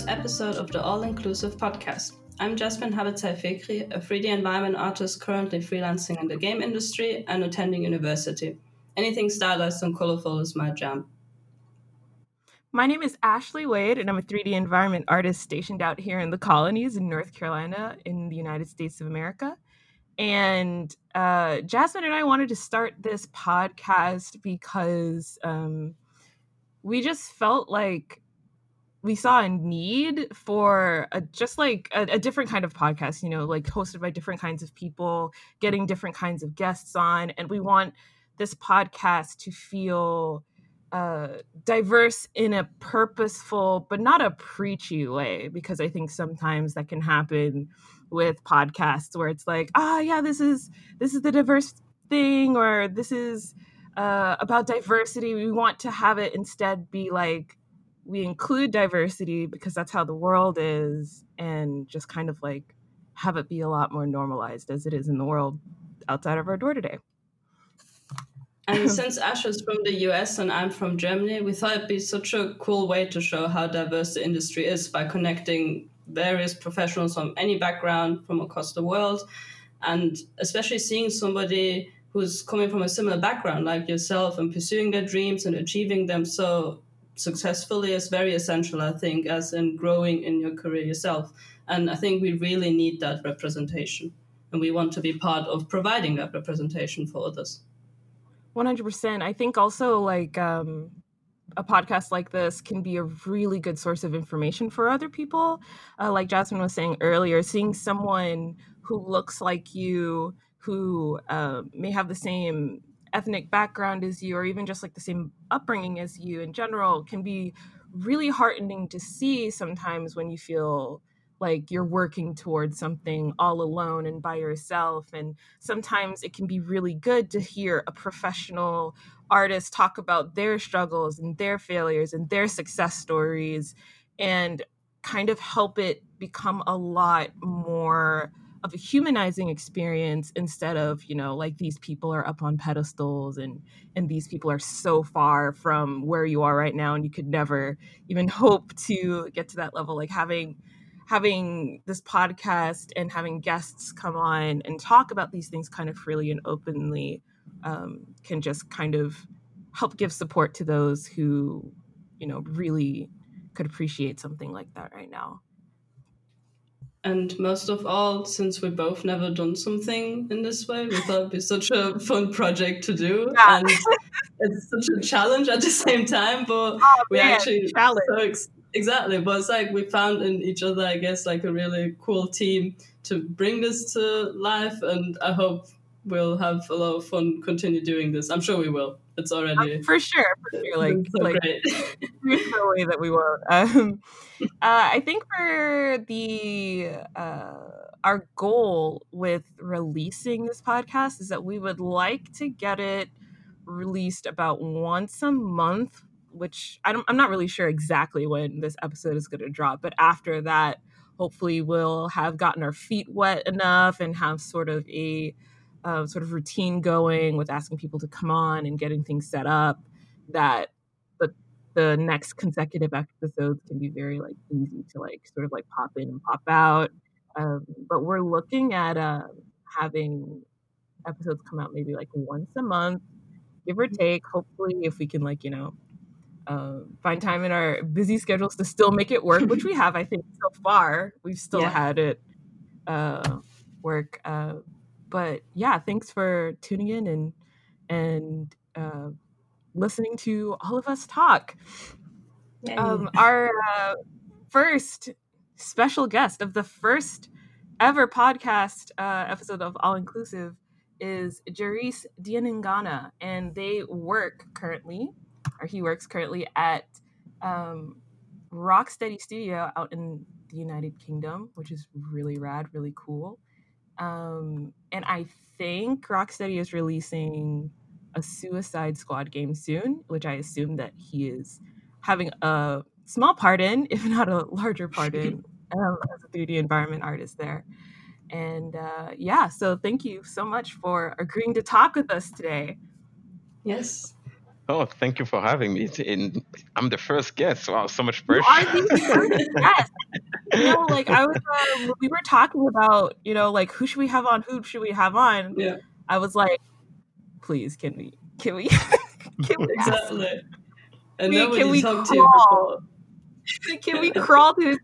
first episode of the All Inclusive podcast. I'm Jasmine Habitai Fekri, a 3D environment artist currently freelancing in the game industry and attending university. Anything stylized and colorful is my jam. My name is Ashley Wade, and I'm a 3D environment artist stationed out here in the colonies in North Carolina in the United States of America. And uh, Jasmine and I wanted to start this podcast because um, we just felt like we saw a need for a, just like a, a, different kind of podcast, you know, like hosted by different kinds of people, getting different kinds of guests on. And we want this podcast to feel uh, diverse in a purposeful, but not a preachy way, because I think sometimes that can happen with podcasts where it's like, ah, oh, yeah, this is this is the diverse thing, or this is uh, about diversity. We want to have it instead be like we include diversity because that's how the world is and just kind of like have it be a lot more normalized as it is in the world outside of our door today. And since Ash is from the US and I'm from Germany, we thought it'd be such a cool way to show how diverse the industry is by connecting various professionals from any background from across the world. And especially seeing somebody who's coming from a similar background like yourself and pursuing their dreams and achieving them so successfully is very essential, I think, as in growing in your career yourself. And I think we really need that representation. And we want to be part of providing that representation for others. 100%. I think also like um, a podcast like this can be a really good source of information for other people. Uh, like Jasmine was saying earlier, seeing someone who looks like you, who uh, may have the same ethnic background as you or even just like the same upbringing as you in general can be really heartening to see sometimes when you feel like you're working towards something all alone and by yourself. And sometimes it can be really good to hear a professional artist talk about their struggles and their failures and their success stories and kind of help it become a lot more of a humanizing experience instead of you know like these people are up on pedestals and and these people are so far from where you are right now and you could never even hope to get to that level. Like having having this podcast and having guests come on and talk about these things kind of freely and openly um, can just kind of help give support to those who you know really could appreciate something like that right now and most of all, since we both never done something in this way, we thought it'd be such a fun project to do. Yeah. And it's such a challenge at the same time, but oh, we man, actually challenge. So ex- exactly. But it's like we found in each other, I guess, like a really cool team to bring this to life. And I hope we'll have a lot of fun continue doing this. I'm sure we will. It's already uh, for sure, for sure. Like, so like there's no way that we won't. Um, uh, I think for the uh, our goal with releasing this podcast is that we would like to get it released about once a month. Which I don't, I'm not really sure exactly when this episode is going to drop, but after that, hopefully we'll have gotten our feet wet enough and have sort of a uh, sort of routine going with asking people to come on and getting things set up that the the next consecutive episodes can be very like easy to like sort of like pop in and pop out. Um, but we're looking at uh, having episodes come out maybe like once a month give or take. Hopefully if we can like you know uh, find time in our busy schedules to still make it work which we have i think so far. We've still yeah. had it uh, work uh, but yeah, thanks for tuning in and and uh, listening to all of us talk. Um, our uh, first special guest of the first ever podcast uh, episode of All Inclusive is Jerice Dianingana, and they work currently, or he works currently at um, Rocksteady Studio out in the United Kingdom, which is really rad, really cool. Um, and I think Rocksteady is releasing a Suicide Squad game soon, which I assume that he is having a small part in, if not a larger part in, um, as a 3D environment artist there. And uh, yeah, so thank you so much for agreeing to talk with us today. Yes. Oh, thank you for having me. In, I'm the first guest. Wow, so much pressure. You are the first guest. You know, like I was, uh, we were talking about, you know, like who should we have on? Who should we have on? Yeah. I was like, please, can we, can we, can we, exactly. And we, can we talked to you before. can we crawl to his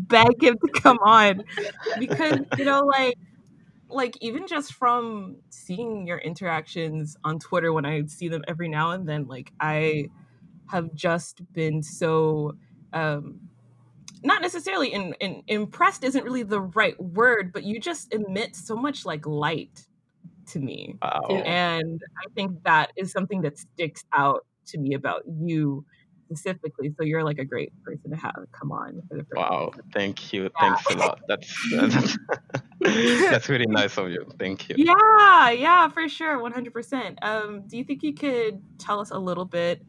beg him to come on? Because you know, like like even just from seeing your interactions on Twitter when I see them every now and then, like I have just been so um not necessarily in, in impressed isn't really the right word, but you just emit so much like light to me. Wow. And I think that is something that sticks out to me about you specifically. So you're like a great person to have come on for the Wow, thank you. Yeah. Thanks a lot. That's that's, that's really nice of you. Thank you. Yeah, yeah, for sure, 100%. Um, do you think you could tell us a little bit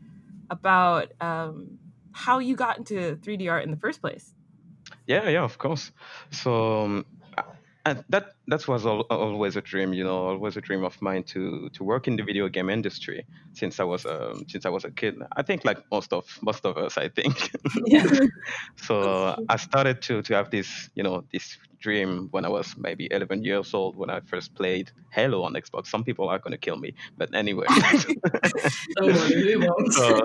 about um, how you got into 3D art in the first place? Yeah, yeah, of course. So um, and that that was al- always a dream, you know, always a dream of mine to to work in the video game industry since I was um, since I was a kid. I think like most of most of us, I think. Yeah. so I started to to have this, you know, this dream when I was maybe 11 years old when I first played Halo on Xbox. Some people are gonna kill me, but anyway. Don't worry, we won't. so,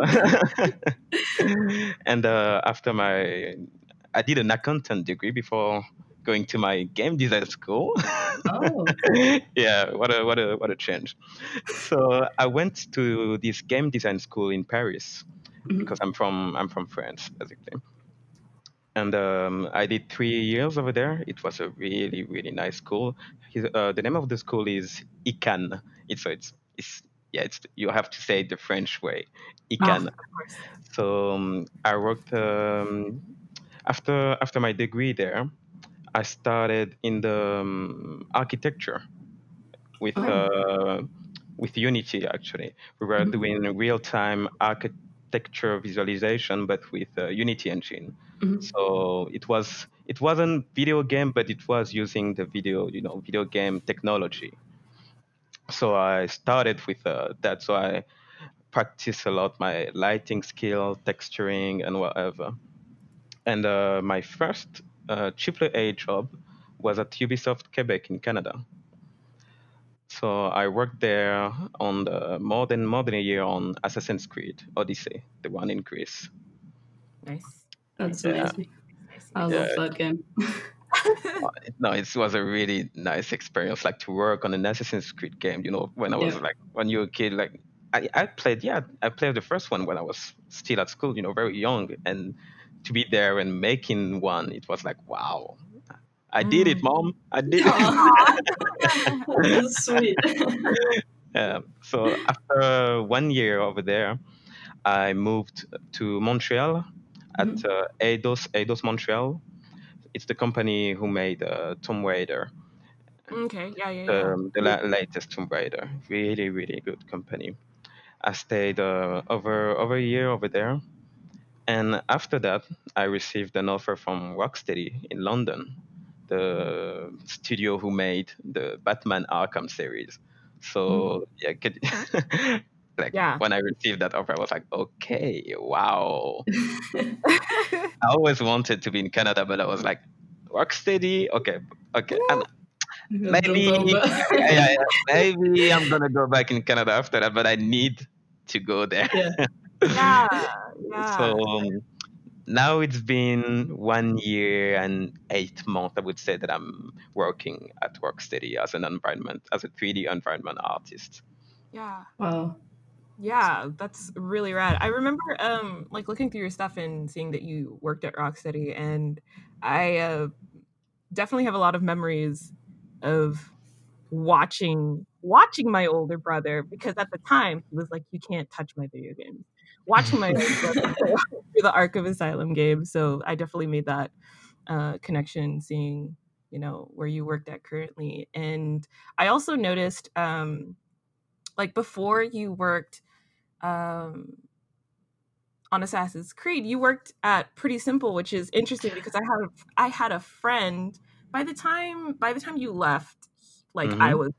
and uh, after my, I did an accountant degree before going to my game design school. Oh. yeah, what a what a what a change. So I went to this game design school in Paris Mhm. because I'm from I'm from France basically. And um, I did three years over there. It was a really really nice school. His, uh, the name of the school is ICAN. It's so it's it's yeah it's you have to say it the French way. ICAN. of course. So um, I worked um, after after my degree there. I started in the um, architecture with Oh. uh, with Unity. Actually, we were Mhm. doing real time architecture visualization, but with uh, Unity engine. Mhm. So it was it wasn't video game, but it was using the video you know video game technology. So I started with uh, that. So I practice a lot my lighting skill, texturing, and whatever. And uh, my first uh, triple A job was at Ubisoft Quebec in Canada. So I worked there on the more than more than a year on Assassin's Creed Odyssey, the one in Greece. Nice. That's Yeah. amazing. I. Yeah. love that game. No, it was a really nice experience, like to work on an Assassin's Creed game. You know, when I was Yeah. like when you were a kid, like I, I played, yeah, I played the first one when I was still at school. You know, very young, and to be there and making one, it was like, wow, I did it, Mm. mom, I did it. Sweet. Yeah. So after one year over there, I moved to Montreal at Mm-hmm. uh, Eidos Eidos Montreal. It's the company who made uh, Tomb Raider, Okay, yeah, yeah, yeah. um, the la- latest Tomb Raider. Really, really good company. I stayed uh, over over a year over there, and after that, I received an offer from Rocksteady in London, the studio who made the Batman Arkham series. So yeah, could, like Yeah. when I received that offer, I was like, okay, wow. I always wanted to be in Canada, but I was like, Rocksteady, okay, okay, and maybe, yeah, yeah, yeah, maybe I'm gonna go back in Canada after that, but I need to go there. Yeah. yeah, yeah. So um, now it's been one year and eight months. I would say that I'm working at Rocksteady as an environment, as a 3D environment artist. yeah. Wow. Yeah, that's really rad. I remember um like looking through your stuff and seeing that you worked at Rocksteady and I uh, definitely have a lot of memories of watching watching my older brother because at the time he was like you can't touch my video games. Watching my through the Arkham Asylum game, so I definitely made that uh connection seeing, you know, where you worked at currently. And I also noticed um like before you worked um on Assassin's Creed, you worked at Pretty Simple, which is interesting because I had I had a friend by the time by the time you left, like I Mhm. was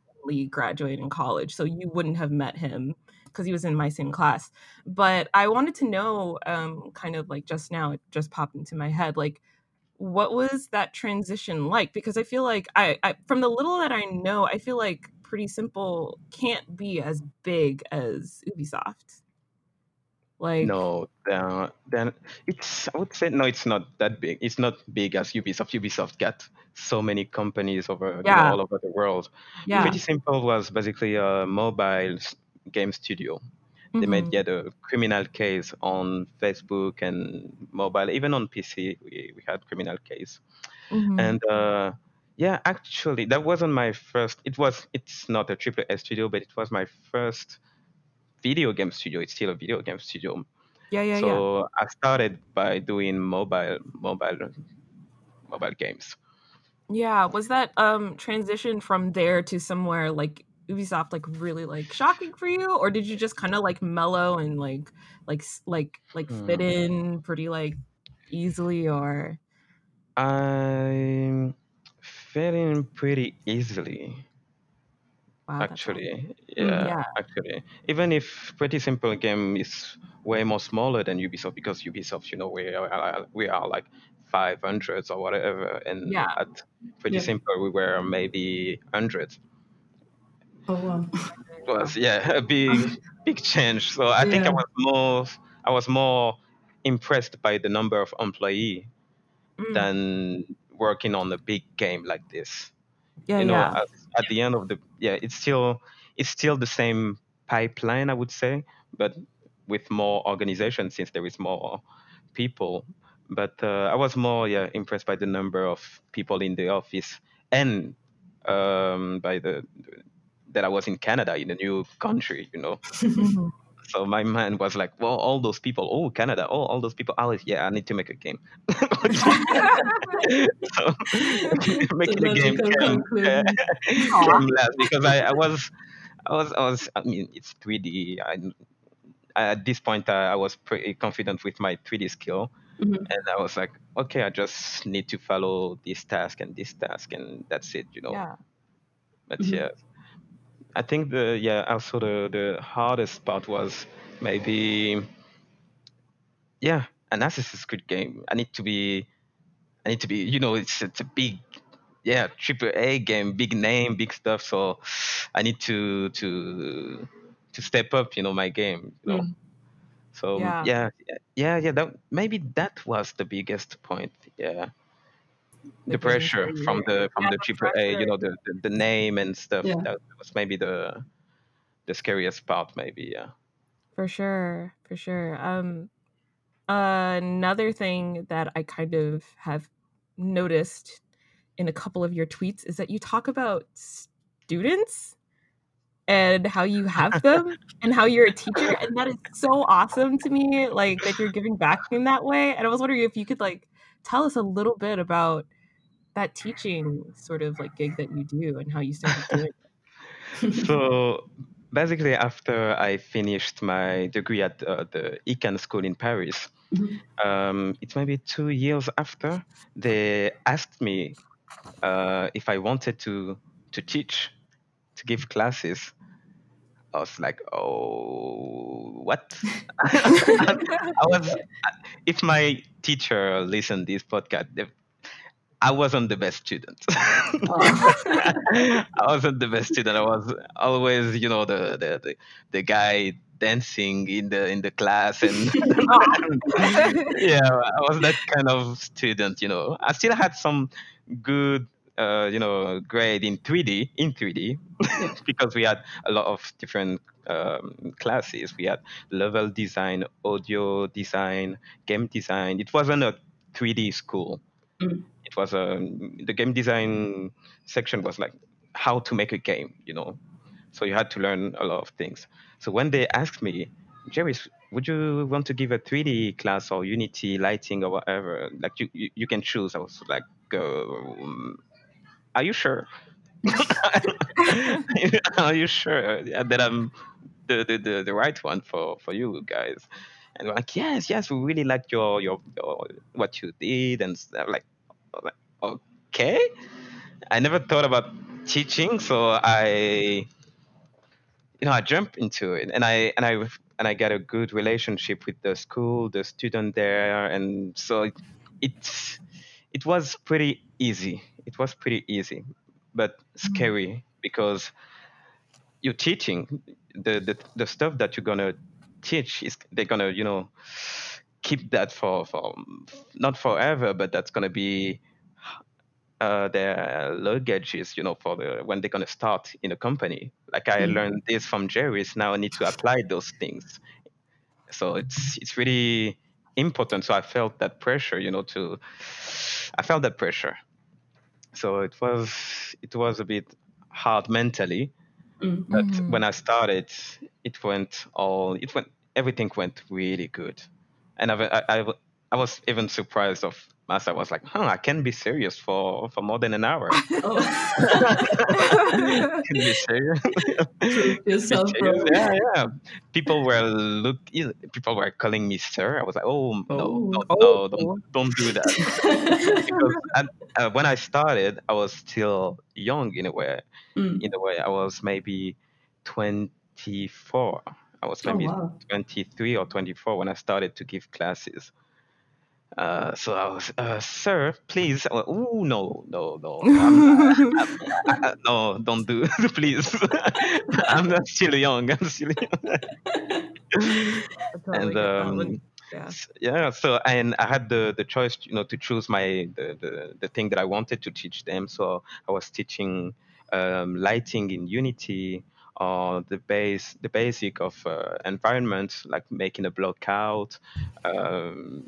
graduating college, so you wouldn't have met him because he was in my same class. But I wanted to know, um, kind of like just now, it just popped into my head, like what was that transition like? Because I feel like I, I from the little that I know, I feel like Pretty Simple can't be as big as Ubisoft. Like No, uh, then it's I would say no, it's not that big. It's not big as Ubisoft. Ubisoft got so many companies over you know, all over the world. yeah. Pretty Simple was basically a mobile s- game studio. They made yet a Criminal Case on Facebook and mobile, even on PC. We, we had Criminal Case, hmm and uh, yeah, actually that wasn't my first. It was. It's not a triple A studio, but it was my first video game studio. It's still a video game studio. Yeah, yeah, yeah. So I started by doing mobile mobile mobile games. Yeah, was that um transition from there to somewhere like Ubisoft like really like shocking for you or did you just kind of like mellow and like like like like fit Hmm. in pretty like easily or I fit in pretty easily. wow, that's awesome. Actually, Mm, yeah, yeah. actually, even if Pretty Simple game is way more smaller than Ubisoft because Ubisoft, you know, we are we are like five hundreds or whatever, and Yeah. at Pretty Yeah. Simple we were maybe hundreds. Oh wow. It was yeah a big big change. So I think I Yeah. was more I was more impressed by the number of employee Mm, than working on a big game like this. yeah, you know yeah. at, at the end of the yeah it's still it's still the same pipeline i would say but with more organization since there is more people but uh, i was more yeah impressed by the number of people in the office and um, by the that i was in canada in a new country you know? So my mind was like well all those people oh canada oh all those people oh yeah i need to make a game. So making a game came, last because I, I was I was I was I mean it's 3D I, at this point I, I was pretty confident with my 3D skill. Mhm. and I was like okay I just need to follow this task and this task and that's it you know? Yeah. but Mhm. yeah I think the yeah also the the hardest part was maybe yeah an Assassin's Creed game I need to be I need to be you know it's it's a big yeah triple A game big name big stuff so I need to to to step up you know my game you know Mm. so Yeah. yeah yeah yeah that maybe that was the biggest point yeah The pressure from the from Yeah, the triple A you know the, the the name and stuff Yeah. that was maybe the the scariest part maybe yeah For sure, for sure. Um, another thing that I kind of have noticed in a couple of your tweets is that you talk about students and how you have them and how you're a teacher, and that is so awesome to me. Like that you're giving back in that way. And I was wondering if you could like tell us a little bit about that teaching sort of like gig that you do and how you started doing it. so basically after i finished my degree at uh, the ICAN school in paris Mhm. um, it's maybe two years after they asked me uh, if i wanted to to teach to give classes i was like oh what i was if my teacher listened this podcast I wasn't the best student. I wasn't the best student. I was always, you know, the the, the, the guy dancing in the in the class and yeah, I was that kind of student, you know. I still had some good uh, you know, grade in 3D, in 3D, because we had a lot of different um, classes. We had level design, audio design, game design. It wasn't a 3D school Mm. It was a the game design section was like how to make a game you know? So you had to learn a lot of things. So when they asked me jerry would you want to give a 3d class or unity lighting or whatever? Like you you, you can choose. I was like um, are you sure? Are you sure that i'm the, the, the, right one for, for you guys? And we're like yes yes we really liked your, your your what you did and like like, okay. I never thought about teaching so i you know, I jumped into it, and I and I and I got a good relationship with the school, the student there, and so it, it it was pretty easy. It was pretty easy, but mm-hmm. scary because you're teaching. The, the the stuff that you're gonna teach is they're gonna you know keep that for for not forever, but that's gonna be uh, their luggages, you know, for the when they're gonna start in a company. Like I Mm. learned this from Jerry's. Now I need to apply those things. So it's it's really important. So I felt that pressure, you know, to I felt that pressure. So it was it was a bit hard mentally, Mm. but when I started, it went all it went everything went really good, and I I, I, I was even surprised of myself. I was like, huh, I can be serious for for more than an hour. Oh. can be serious. Yourself, Be serious. Yeah, yeah. People were look. People were calling me sir. I was like, oh no, Oh. no, Oh. no, don't don't do that. because I, uh, when I started, I was still young in a way. Mm. In a way, I was maybe 24. I was Oh, maybe wow. 23 or 24 when I started to give classes. Uh, so I was, uh, sir, please. Oh no, no, no, I'm, I, I, no, don't do, please. I'm not still young. I'm still young. And um. Yeah. yeah so and i had the the choice you know to choose my the the, the thing that i wanted to teach them so i was teaching um, lighting in unity or the base the basic of uh, environment like making a blockout um,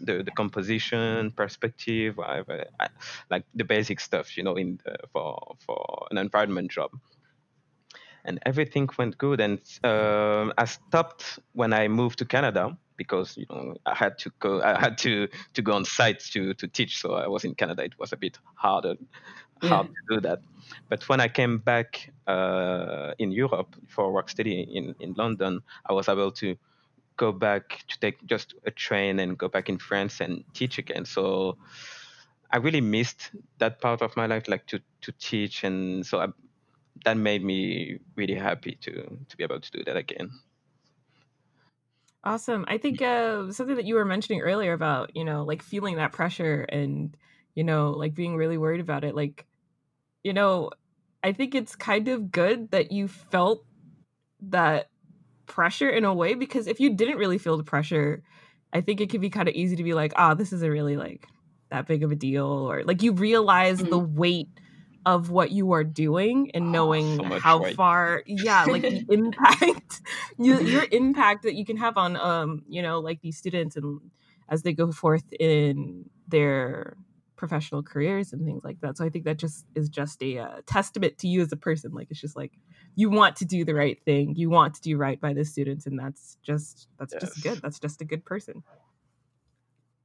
the, the composition perspective whatever like the basic stuff you know in for for an environment job and everything went good. And um I stopped when I moved to Canada because you know I had to go. I had to to go on site to to teach. So I was in Canada. It was a bit harder hard to do that. But when I came back uh, in Europe for Rocksteady in in London, I was able to go back to take just a train and go back in France and teach again. So I really missed that part of my life, like to to teach, and so I, that made me really happy to to be able to do that again. Awesome. I think uh, something that you were mentioning earlier about, you know, like feeling that pressure and, you know, like being really worried about it. Like, you know, I think it's kind of good that you felt that pressure in a way because if you didn't really feel the pressure, I think it could be kind of easy to be like, ah, this isn't really like that big of a deal. Or like you realize the weight of what you are doing and Oh, knowing so how weight. far yeah like the impact you, your impact that you can have on um you know like these students and as they go forth in their professional careers and things like that. So i think that just is just a uh, testament to you as a person. Like it's just like you want to do the right thing. You want to do right by the students and that's just that's just good. That's just a good person.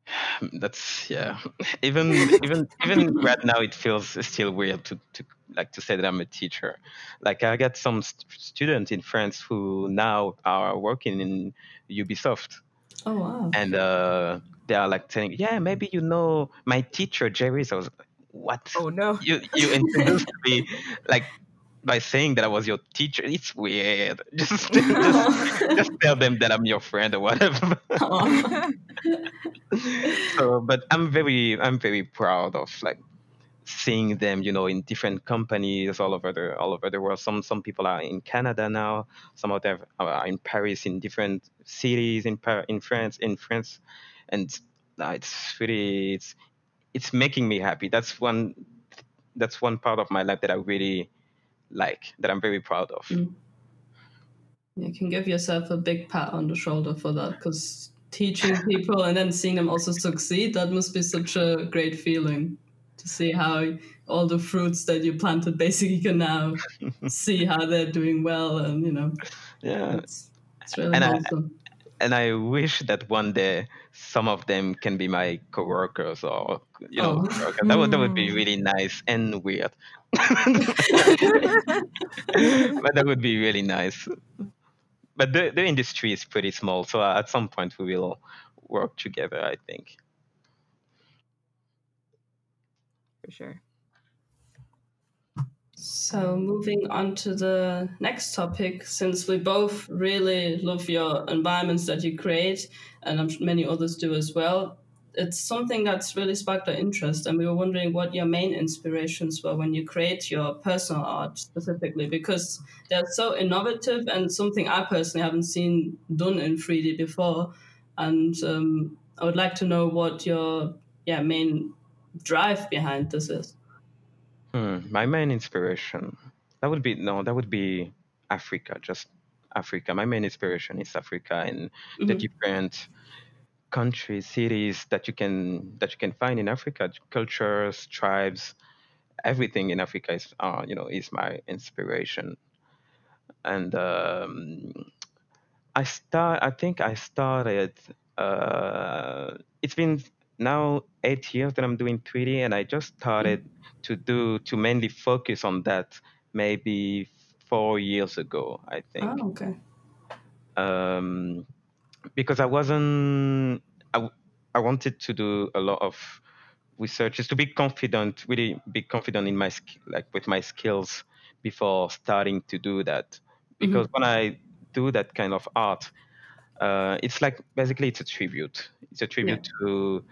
That's yeah. Even even even right now, it feels still weird to to like to say that I'm a teacher. Like I got some st- students in France who now are working in Ubisoft, Oh wow. and uh, they are like saying, "Yeah, maybe you know my teacher Jerry." So I was like, "What? oh no You you introduced me like by saying that I was your teacher? It's weird. Just just just tell them that I'm your friend or whatever." Aw. so but i'm very i'm very proud of like seeing them you know in different companies all over the all over the world. Some some people are in canada now some of them are in paris in different cities in in france in france. And uh, it's really it's it's making me happy. That's one that's one part of my life that i really like that i'm very proud of. Mm. You can give yourself a big pat on the shoulder for that because teaching people and then seeing them also succeed, that must be such a great feeling to see how all the fruits that you planted basically can now see how they're doing well and you know yeah it's, it's really And I- awesome. and I wish that one day some of them can be my coworkers or you know Oh. coworkers. that would that would be Mm. really nice and weird but that would be really nice but the, the industry is pretty small so at some point we will work together i think for sure So, moving on to the next topic, since we both really love your environments that you create, and I'm sure many others do as well, it's something that's really sparked our interest. And we were wondering what your main inspirations were when you create your personal art specifically, because they're so innovative and something I personally haven't seen done in 3D before. And um, I would like to know what your yeah main drive behind this is. Hmm, my main inspiration that would be no, that would be Africa, just Africa. My main inspiration is Africa and the hmm different countries, cities that you can that you can find in Africa, cultures, tribes, everything in Africa is uh, you know is my inspiration. And um, I start. I think I started. Uh, it's been now eight years that I'm doing 3D, and I just started to do to mainly focus on that maybe four years ago. I think Oh, okay. um, because I wasn't. I, I wanted to do a lot of research, just to be confident, really be confident in my like with my skills before starting to do that. Because hmm when I do that kind of art, uh, it's like basically it's a tribute. It's a Yeah. tribute to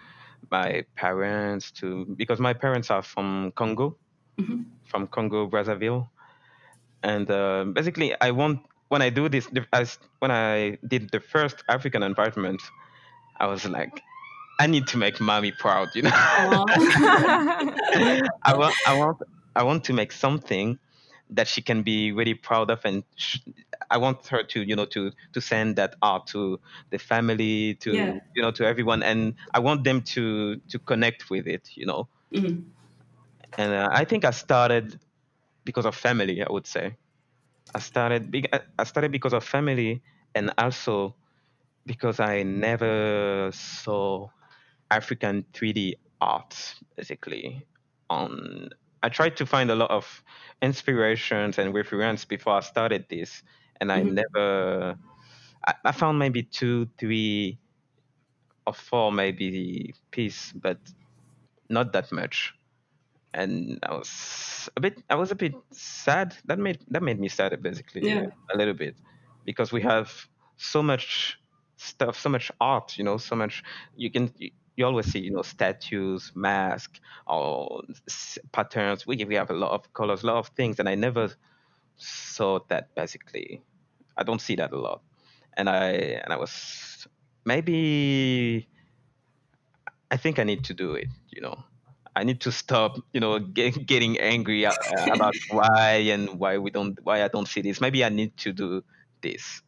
my parents, to because my parents are from Congo, hmm from Congo Brazzaville, and uh, basically I want when I do this, as when I did the first African environment, I was like, I need to make mommy proud, you know. I want, I want, I want to make something that she can be really proud of, and sh- I want her to, you know, to to send that art to the family, to yeah. you know, to everyone, and I want them to to connect with it, you know. hmm And uh, I think I started because of family. I would say I started. I I started because of family, and also because I never saw African 3D art basically on I tried to find a lot of inspirations and reference before I started this and I hmm never I, I found maybe two, three or four maybe piece, but not that much. And I was a bit I was a bit sad. That made that made me sad basically Yeah. a little bit because we have so much stuff, so much art, you know, so much you can you, you always see, you know, statues, masks, or s- patterns. We we have a lot of colors, a lot of things, and I never saw that basically. I don't see that a lot, and I and I was maybe I think I need to do it, you know. I need to stop, you know, get, getting angry about why and why we don't, why I don't see this. Maybe I need to do this.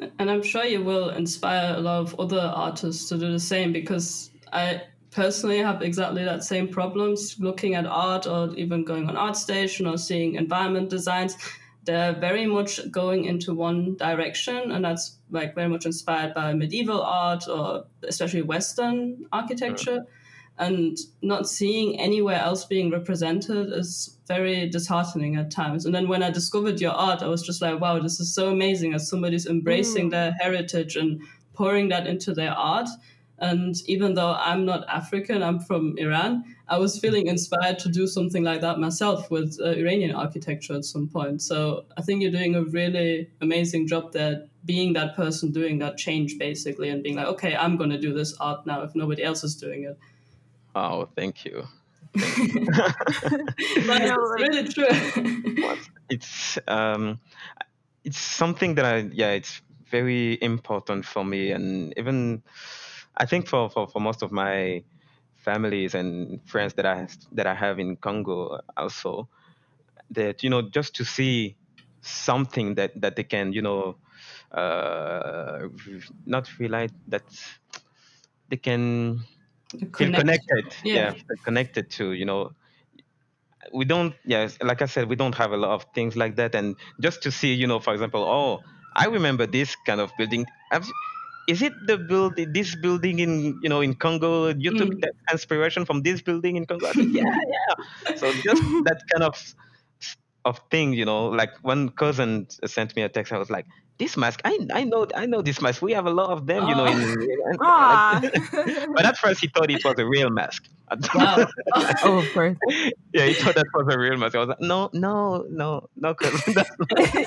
And I'm sure you will inspire a lot of other artists to do the same because I personally have exactly that same problems looking at art or even going on ArtStation or seeing environment designs. They're very much going into one direction, and that's like very much inspired by medieval art or especially Western architecture. And not seeing anywhere else being represented is very disheartening at times. And then when I discovered your art, I was just like, wow, this is so amazing as somebody's embracing Mm. their heritage and pouring that into their art. And even though I'm not African, I'm from Iran, I was feeling inspired to do something like that myself with uh, Iranian architecture at some point. So I think you're doing a really amazing job there, being that person doing that change basically and being like, okay, I'm going to do this art now if nobody else is doing it. Oh, thank you. but You know, it's like- really true. It's um, it's something that I yeah, it's very important for me, and even I think for, for, for most of my families and friends that I that I have in Congo also that you know just to see something that that they can you know uh, not realize that they can feel Connect. connected Yeah. yeah feel connected to you know we don't yes like i said we don't have a lot of things like that and just to see you know for example oh i remember this kind of building is it the build this building in you know in congo you took Mm. that inspiration from this building in congo said, yeah yeah so just that kind of of thing you know like one cousin sent me a text i was like this mask i, I know i know this mask we have a lot of them you know in, in- Aw. Ah. but at first he thought it was a real mask Wow. oh, of course. yeah, he thought that was a real mask. I was like, no, no, no, no, cause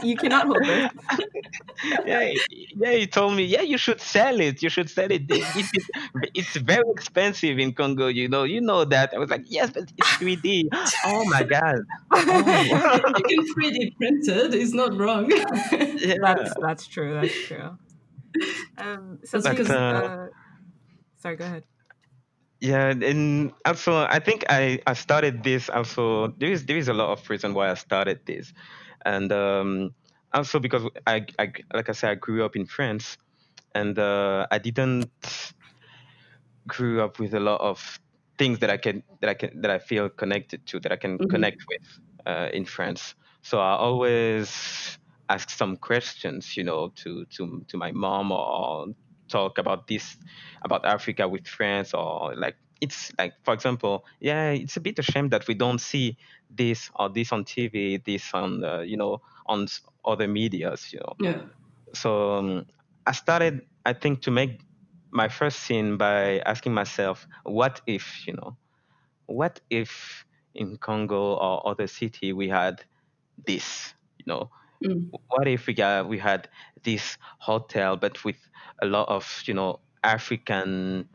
you cannot hold it. yeah, yeah. He told me, yeah, you should sell it. You should sell it. This is, it's very expensive in Congo. You know, you know that. I was like, yes, but it's 3D. Oh my god. Oh. you can 3D print it. It's not wrong. yeah. That's that's true. That's true. Um, so That's because, uh, uh, sorry, go ahead. Yeah, and also I think I, I started this also there is there is a lot of reason why I started this. And um also because I, I like I said I grew up in France and uh, I didn't grew up with a lot of things that I can that I can that I feel connected to that I can Mhm. connect with uh, in France. So I always ask some questions, you know, to to to my mom or talk about this about Africa with friends or like it's like for example, yeah, it's a bit a shame that we don't see this or this on TV, this on uh, you know on s- other medias, you know Yeah. so um, I started, I think, to make my first scene by asking myself, what if, you know, what if in Congo or other city we had this, you know, Mm. what if we we had this hotel but with a lot of, you know, African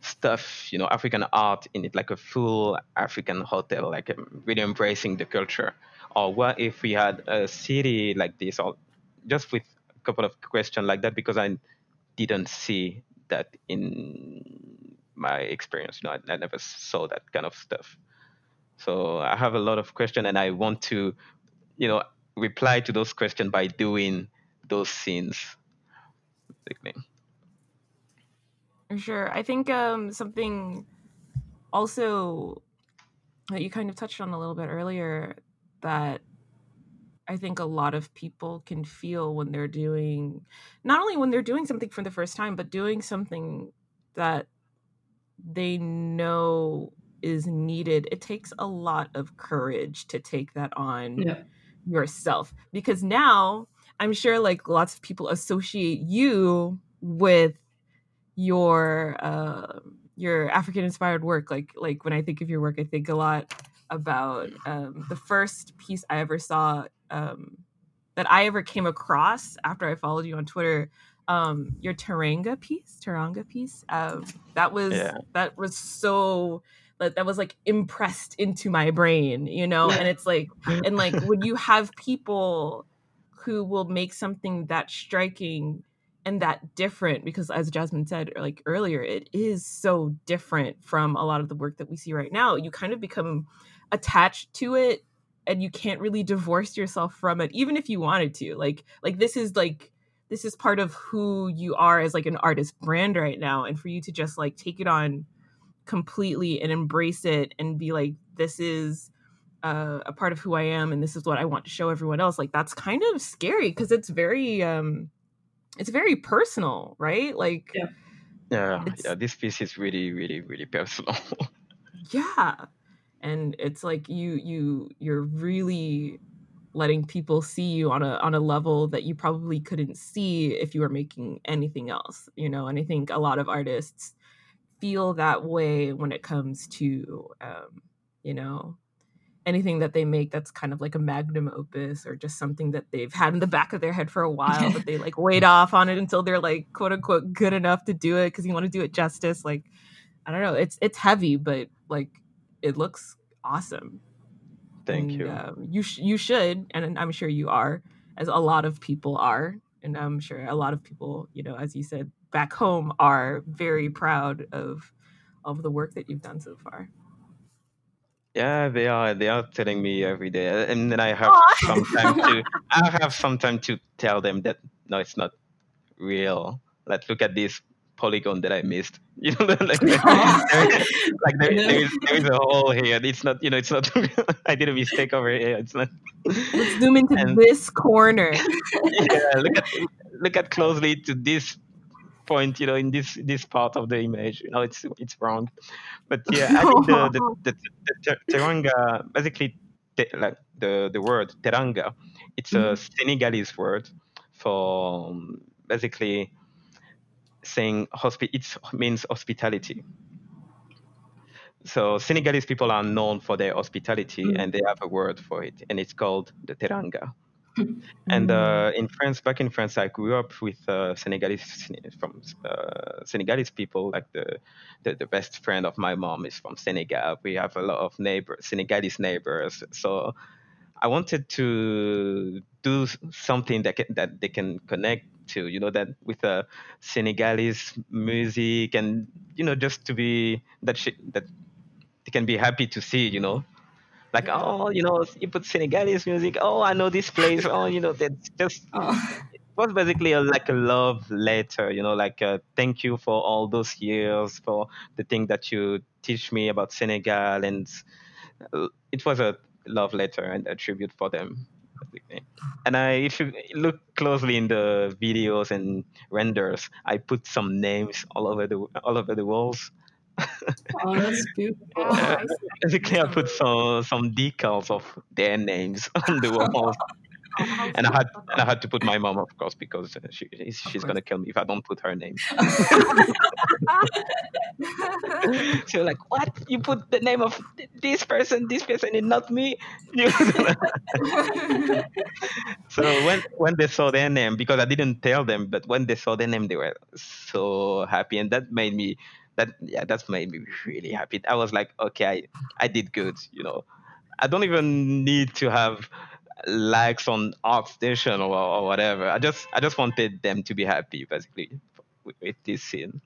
stuff, you know, African art in it, like a full African hotel, like um, really embracing the culture. Or what if we had a city like this, or just with a couple of questions like that, because I didn't see that in my experience. You know, I, I never saw that kind of stuff. So I have a lot of questions, and I want to, you know, reply to those questions by doing those scenes. Basically. Sure. I think um, something also that you kind of touched on a little bit earlier that I think a lot of people can feel when they're doing, not only when they're doing something for the first time, but doing something that they know is needed. It takes a lot of courage to take that on Yeah. Yourself because now I'm sure like lots of people associate you with your uh, your African inspired work. Like like when I think of your work, I think a lot about um, the first piece I ever saw um, that I ever came across after I followed you on Twitter. Um, your Teranga piece, Teranga piece. Um, that was Yeah. that was so that that was like impressed into my brain, you know. And it's like and like when you have people who will make something that striking and that different because as jasmine said er, like earlier it is so different from a lot of the work that we see right now. You kind of become attached to it and you can't really divorce yourself from it even if you wanted to. Like like this is like this is part of who you are as like an artist brand right now. And for you to just like take it on completely and embrace it and be like this is uh, a part of who I am and this is what I want to show everyone else like that's kind of scary because it's very um it's very personal right like Yeah. Yeah, yeah. This piece is really, really, really personal. yeah and it's like you you you're really letting people see you on a on a level that you probably couldn't see if you were making anything else you know and i think a lot of artists feel that way when it comes to um you know anything that they make that's kind of like a magnum opus or just something that they've had in the back of their head for a while but they like wait off on it until they're like quote unquote good enough to do it because you want to do it justice like i don't know it's it's heavy but like it looks awesome Thank and, you. um, you sh- you should and i'm sure you are as a lot of people are and i'm sure a lot of people you know as you said back home are very proud of of the work that you've done so far Yeah, they are. They are telling me every day, and then I have Aw. some time to. I have some time to tell them that no, it's not real. Let's look at this polygon that I missed. You know, like, like there, there is there is a hole here. It's not. You know, it's not. I did a mistake over here. It's not. let's zoom into And- this corner yeah, look at look at closely to this point. You know, in this this part of the image. You know, it's it's wrong. But yeah, I think the the, the, the, ter- teranga basically te- like the the word teranga, it's a Senegalese word for um, basically saying hospi- it means hospitality. So Senegalese people are known for their hospitality, Mm. and they have a word for it, and it's called the teranga. And uh, in France, back in France, I grew up with uh, Senegalese from uh, Senegalese people. Like the, the the best friend of my mom is from Senegal. We have a lot of neighbors, Senegalese neighbors. So I wanted to do something that can, that they can connect to. You know, that with uh, Senegalese music, and you know, just to be that sh- that they can be happy to see. You know, like oh you know you put senegalese music. Oh i know this place. Oh you know that's just Oh. it was basically a, like a love letter you know like uh thank you for all those years for the thing that you teach me about senegal and uh, it was a love letter and a tribute for them and i if you look closely in the videos and renders i put some names all over the all over the walls oh, that's beautiful. Basically i put some some decals of their names on the walls Oh, and I had and I had to put my mom, of course, because uh, she she's course. gonna kill me if I don't put her name. she was like, "What? You put the name of this person, this person, and not me?" So when when they saw their name, because I didn't tell them, but when they saw their name, they were so happy, and that made me that yeah, that made me really happy. I was like, okay, I I did good, you know. I don't even need to have likes on ArtStation or, or whatever. I just I just wanted them to be happy, basically, with, with this scene.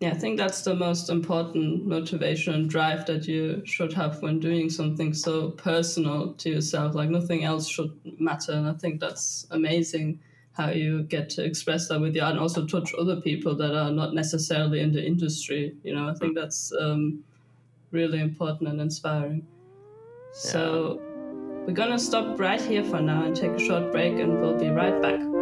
Yeah, I think that's the most important motivation and drive that you should have when doing something so personal to yourself. Like nothing else should matter. And I think that's amazing how you get to express that with your art and also touch other people that are not necessarily in the industry. You know, I think that's um, really important and inspiring. So we're gonna stop right here for now and take a short break, and we'll be right back.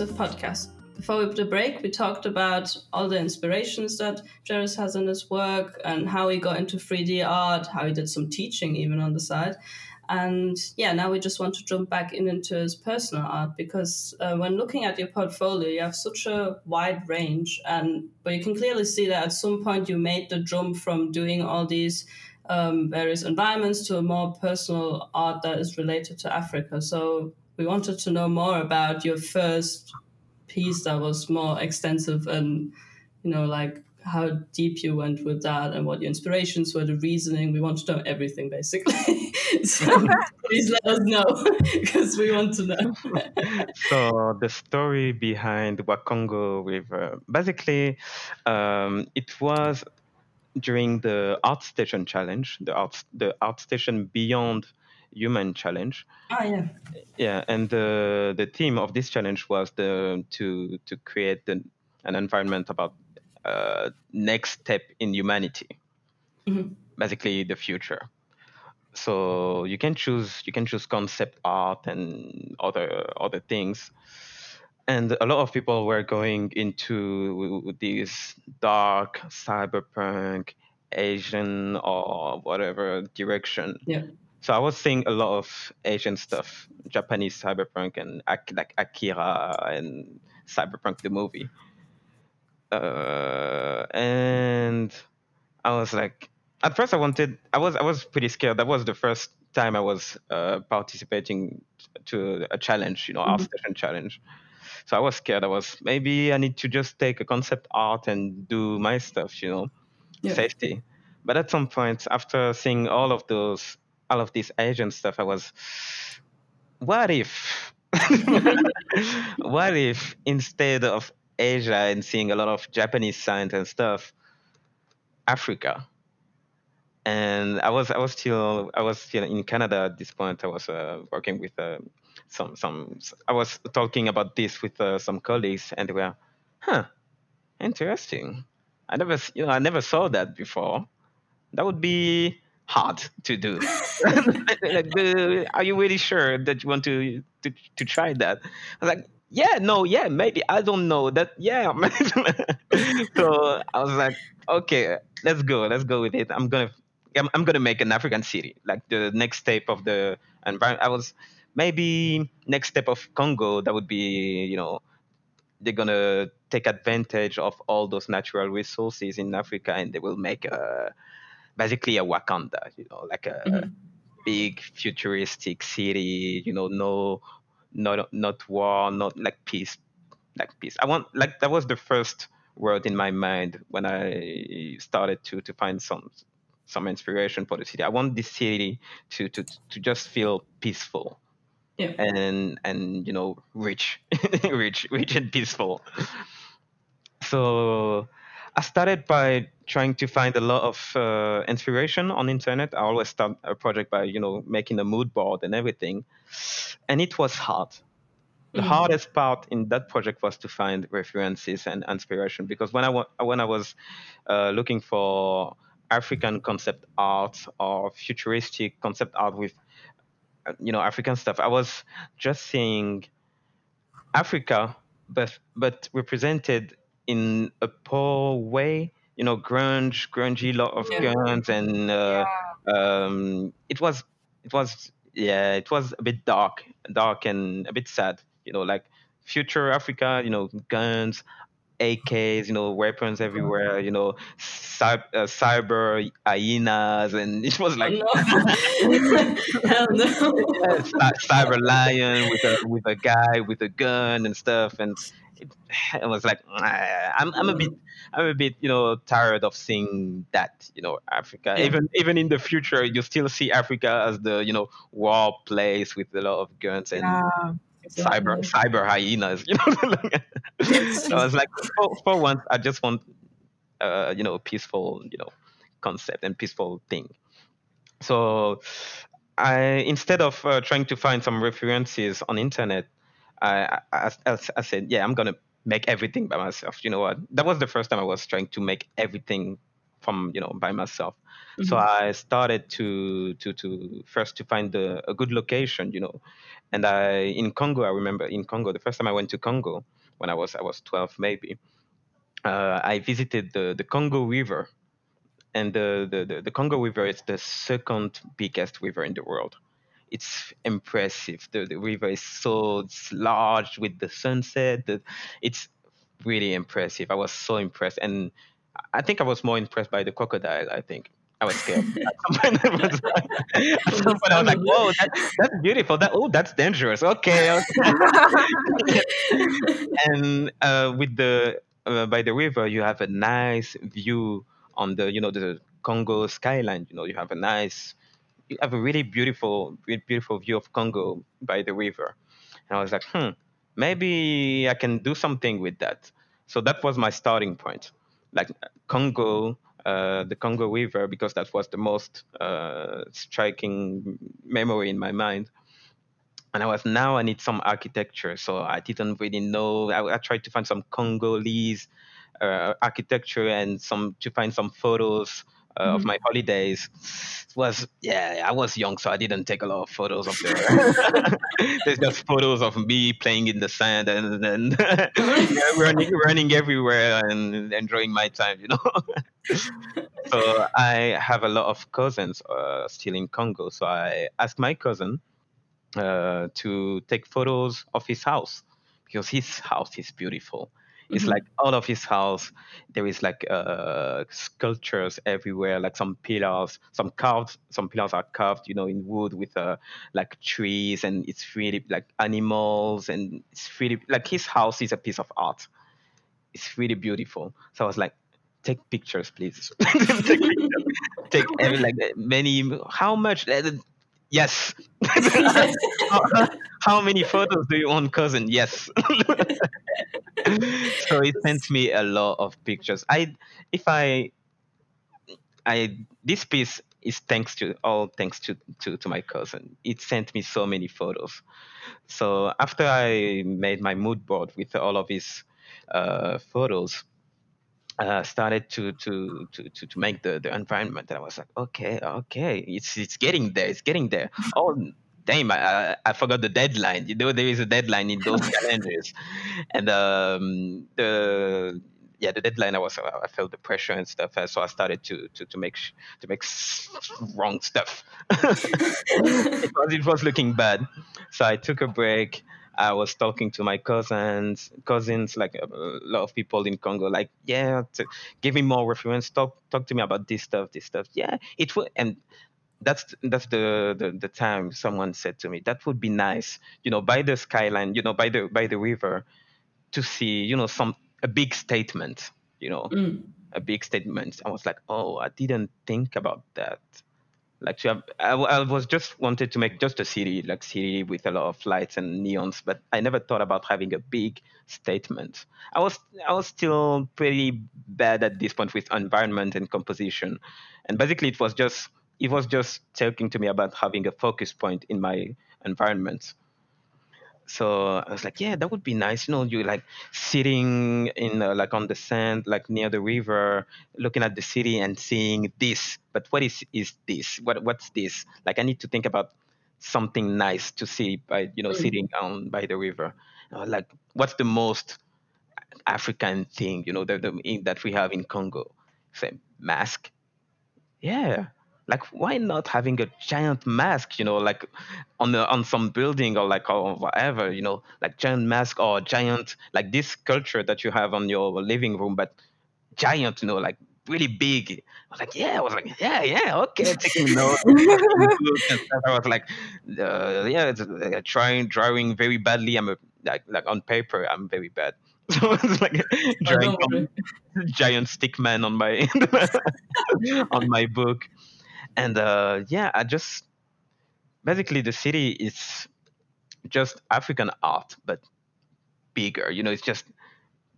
Inclusive Podcast. Before a break, we talked about all the inspirations that Jerris has in his work and how he got into 3D art, how he did some teaching even on the side. And yeah, now we just want to jump back in into his personal art because uh, when looking at your portfolio, you have such a wide range, and but you can clearly see that at some point you made the jump from doing all these um, various environments to a more personal art that is related to Africa. So we wanted to know more about your first piece that was more extensive and you know like how deep you went with that and what your inspirations were the reasoning. We want to know everything basically. So please let us know because we want to know. So the story behind Wakongo River, basically, um, it was during the ArtStation Challenge, the art the ArtStation Beyond Human Challenge. ah yeah Yeah, and the the theme of this challenge was the to to create the, an environment about uh, next step in humanity, Mhm. basically the future. So you can choose you can choose concept art and other other things, and a lot of people were going into this dark cyberpunk Asian or whatever direction. yeah So I was seeing a lot of Asian stuff, Japanese cyberpunk and like Akira and Cyberpunk the movie. Uh, and I was like, at first I wanted, I was I was pretty scared. That was the first time I was uh, participating to a challenge, you know, art Mhm. station challenge. So I was scared. I was maybe I need to just take a concept art and do my stuff, you know Yeah. safety. But at some point, after seeing all of those, all of this Asian stuff, I was, what if, what if instead of Asia and seeing a lot of Japanese science and stuff, Africa? And I was, I was still, I was still in Canada at this point. I was uh, working with uh, some, some. I was talking about this with uh, some colleagues, and they were, huh, interesting. I never, you know, I never saw that before. That would be hard to do. like, the, are you really sure that you want to, to to try that? I was like, yeah, no, yeah, maybe I don't know that. Yeah, so I was like, okay, let's go, let's go with it. I'm gonna, I'm, I'm gonna make an African city, like the next step of the environment. I was maybe next step of Congo. That would be, you know, they're gonna take advantage of all those natural resources in Africa, and they will make a basically a Wakanda, you know, like a mm-hmm. big futuristic city. You know, no, not not war, not like peace, like peace. I want like that was the first word in my mind when I started to to find some some inspiration for the city. I want this city to to to just feel peaceful yeah. and and you know rich rich rich and peaceful so i started by trying to find a lot of uh, inspiration on internet i always start a project by you know making a mood board and everything and it was hard the mm-hmm. hardest part in that project was to find references and inspiration because when i, wa- when I was uh, looking for african concept art or futuristic concept art with you know African stuff. I was just seeing Africa, but but represented in a poor way. You know, grunge, grungy, lot of yeah. guns, and uh, yeah. um, it was it was yeah, it was a bit dark, dark and a bit sad. You know, like future Africa. You know, guns, AKs, you know, weapons everywhere, you know, cyber, uh, cyber hyenas, and it was like, cyber lion with a with a guy with a gun and stuff, and it, it was like, I'm I'm a bit I'm a bit you know tired of seeing that you know Africa. Yeah. Even even in the future, you still see Africa as the you know war place with a lot of guns and. Yeah cyber cyber hyenas you know so i was like for, for once i just want uh you know peaceful you know concept and peaceful thing so i instead of uh, trying to find some references on internet I, I, I, I said yeah i'm gonna make everything by myself. You know what? That was the first time i was trying to make everything from you know by myself. Mm-hmm. so i started to to to first to find a, a good location you know. And I in Congo, I remember in Congo, the first time I went to Congo when I was I was 12 maybe, uh, I visited the the Congo River, and the, the the the Congo River is the second biggest river in the world. It's impressive. The, the river is so large with the sunset. The, it's really impressive. I was so impressed, and I think I was more impressed by the crocodile. I think I was scared. At I was, at some point I was like, "Whoa, that, that's beautiful. That oh, that's dangerous." Okay. okay. and uh, with the uh, by the river, you have a nice view on the you know the Congo skyline. You know, you have a nice, you have a really beautiful, really beautiful view of Congo by the river. And I was like, hmm, maybe I can do something with that. So that was my starting point. Like Congo uh, the Congo River because that was the most uh, striking memory in my mind. And I was now I need some architecture, so I didn't really know. I, I tried to find some Congolese uh, architecture and some to find some photos uh, mm-hmm. of my holidays was yeah i was young so i didn't take a lot of photos of the there's just photos of me playing in the sand and, and yeah, running running everywhere and enjoying my time you know so i have a lot of cousins uh, still in congo so i asked my cousin uh, to take photos of his house because his house is beautiful it's mm-hmm. like all of his house, there is like uh, sculptures everywhere, like some pillars, some carved, some pillars are carved, you know, in wood with uh, like trees, and it's really like animals, and it's really like his house is a piece of art. It's really beautiful. So I was like, take pictures, please. take pictures. take every, like many. How much? Uh, yes. how, how, many photos do you want, cousin? Yes. so he sent me a lot of pictures. I if I I this piece is thanks to all thanks to, to, to my cousin. It sent me so many photos. So after I made my mood board with all of his uh, photos, uh, started to, to to to to make the, the environment. And I was like, okay, okay, it's it's getting there, it's getting there. Oh, damn, I, I forgot the deadline. You know, there is a deadline in those calendars, and um, the yeah, the deadline. I was I felt the pressure and stuff, so I started to to to make to make wrong stuff. it was it was looking bad, so I took a break. I was talking to my cousins, cousins, like a, lot of people in Congo, like, yeah, to give me more reference. Talk, talk to me about this stuff, this stuff. Yeah, it would, and that's that's the, the the time someone said to me that would be nice, you know, by the skyline, you know, by the by the river, to see, you know, some a big statement, you know, mm. a big statement. I was like, oh, I didn't think about that like have, I, I was just wanted to make just a city like city with a lot of lights and neons but i never thought about having a big statement i was i was still pretty bad at this point with environment and composition and basically it was just it was just talking to me about having a focus point in my environment so I was like, yeah, that would be nice. You know, you like sitting in uh, like on the sand, like near the river, looking at the city and seeing this. But what is is this? What what's this? Like I need to think about something nice to see by you know mm. sitting down by the river. like what's the most African thing you know that we have in Congo? Say mask. Yeah, like why not having a giant mask you know like on the on some building or like or whatever you know? Like giant mask or giant like this sculpture that you have on your living room but giant you know like really big. I was like yeah i was like yeah yeah okay. Taking notes. I was like uh, yeah uh, trying drawing very badly. I'm a, like like on paper i'm very bad. So it's like drawing giant stick man on my on my book and uh, yeah, I just basically the city is just African art, but bigger. You know, it's just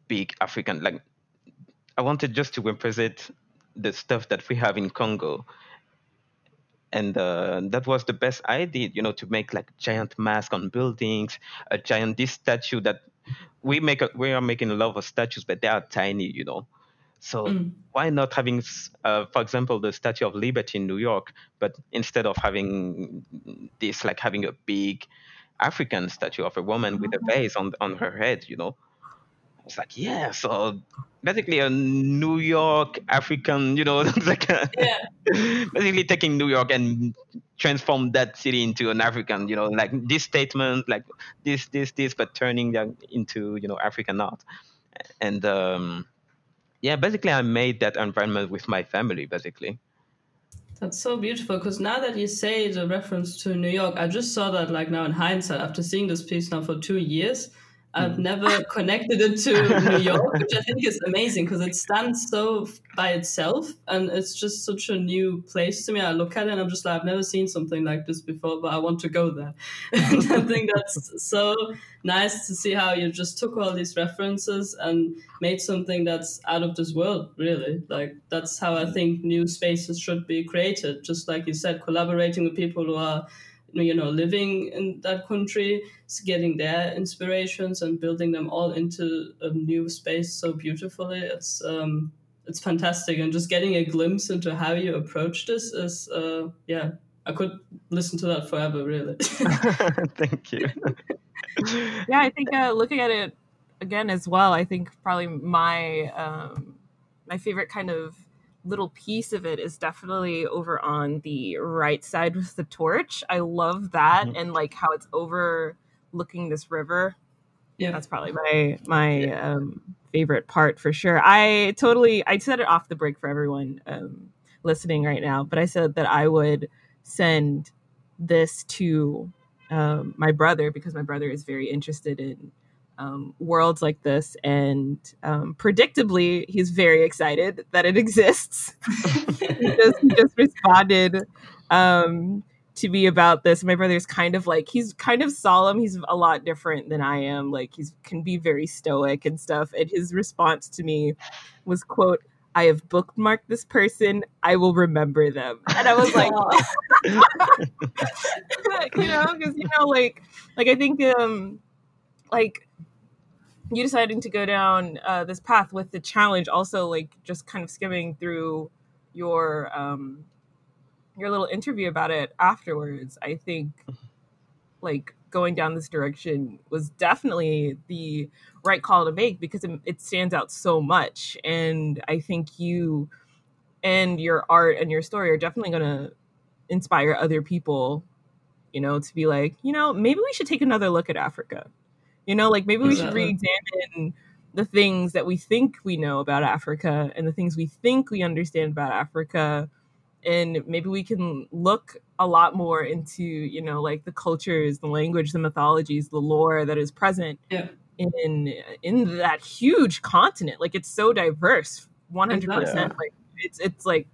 big African. Like I wanted just to represent the stuff that we have in Congo, and uh, that was the best I did. You know, to make like giant mask on buildings, a giant this statue that we make. A, we are making a lot of statues, but they are tiny. You know, so mm. why not having, uh, for example, the Statue of Liberty in New York, but instead of having this, like having a big African statue of a woman with a mm-hmm. vase on on her head, you know? It's like yeah, so basically a New York African, you know, like a, yeah. basically taking New York and transform that city into an African, you know, like this statement, like this, this, this, but turning that into you know African art, and um, yeah, basically, I made that environment with my family, basically. That's so beautiful because now that you say the reference to New York, I just saw that like now in hindsight after seeing this piece now for two years. I've hmm. never connected it to New York, which I think is amazing because it stands so by itself and it's just such a new place to me. I look at it and I'm just like, I've never seen something like this before, but I want to go there. and I think that's so nice to see how you just took all these references and made something that's out of this world, really. Like, that's how I think new spaces should be created. Just like you said, collaborating with people who are you know living in that country getting their inspirations and building them all into a new space so beautifully. It's um it's fantastic. And just getting a glimpse into how you approach this is uh yeah i could listen to that forever really. Thank you. Yeah i think uh looking at it again as well i think probably my um my favorite kind of little piece of it is definitely over on the right side with the torch. I love that mm-hmm. and like how it's overlooking this river. Yeah, that's probably my my yeah. um, favorite part for sure. I totally I said it off the break for everyone um, listening right now, but I said that I would send this to um, my brother because my brother is very interested in um, worlds like this. And um, predictably, he's very excited that it exists. he, just, he, just, responded um, to me about this. My brother's kind of like, he's kind of solemn. He's a lot different than I am. Like, he can be very stoic and stuff. And his response to me was, quote, I have bookmarked this person. I will remember them. And I was like, you know, because you know, like, like I think, um, like you deciding to go down uh, this path with the challenge also like just kind of skimming through your um your little interview about it afterwards i think like going down this direction was definitely the right call to make because it, it stands out so much. And i think you and your art and your story are definitely going to inspire other people you know to be like you know maybe we should take another look at africa you know like maybe we should re-examine the things that we think we know about africa and the things we think we understand about africa. And maybe we can look a lot more into you know like the cultures the language the mythologies the lore that is present yeah. in in that huge continent. Like it's so diverse 100% like it's it's like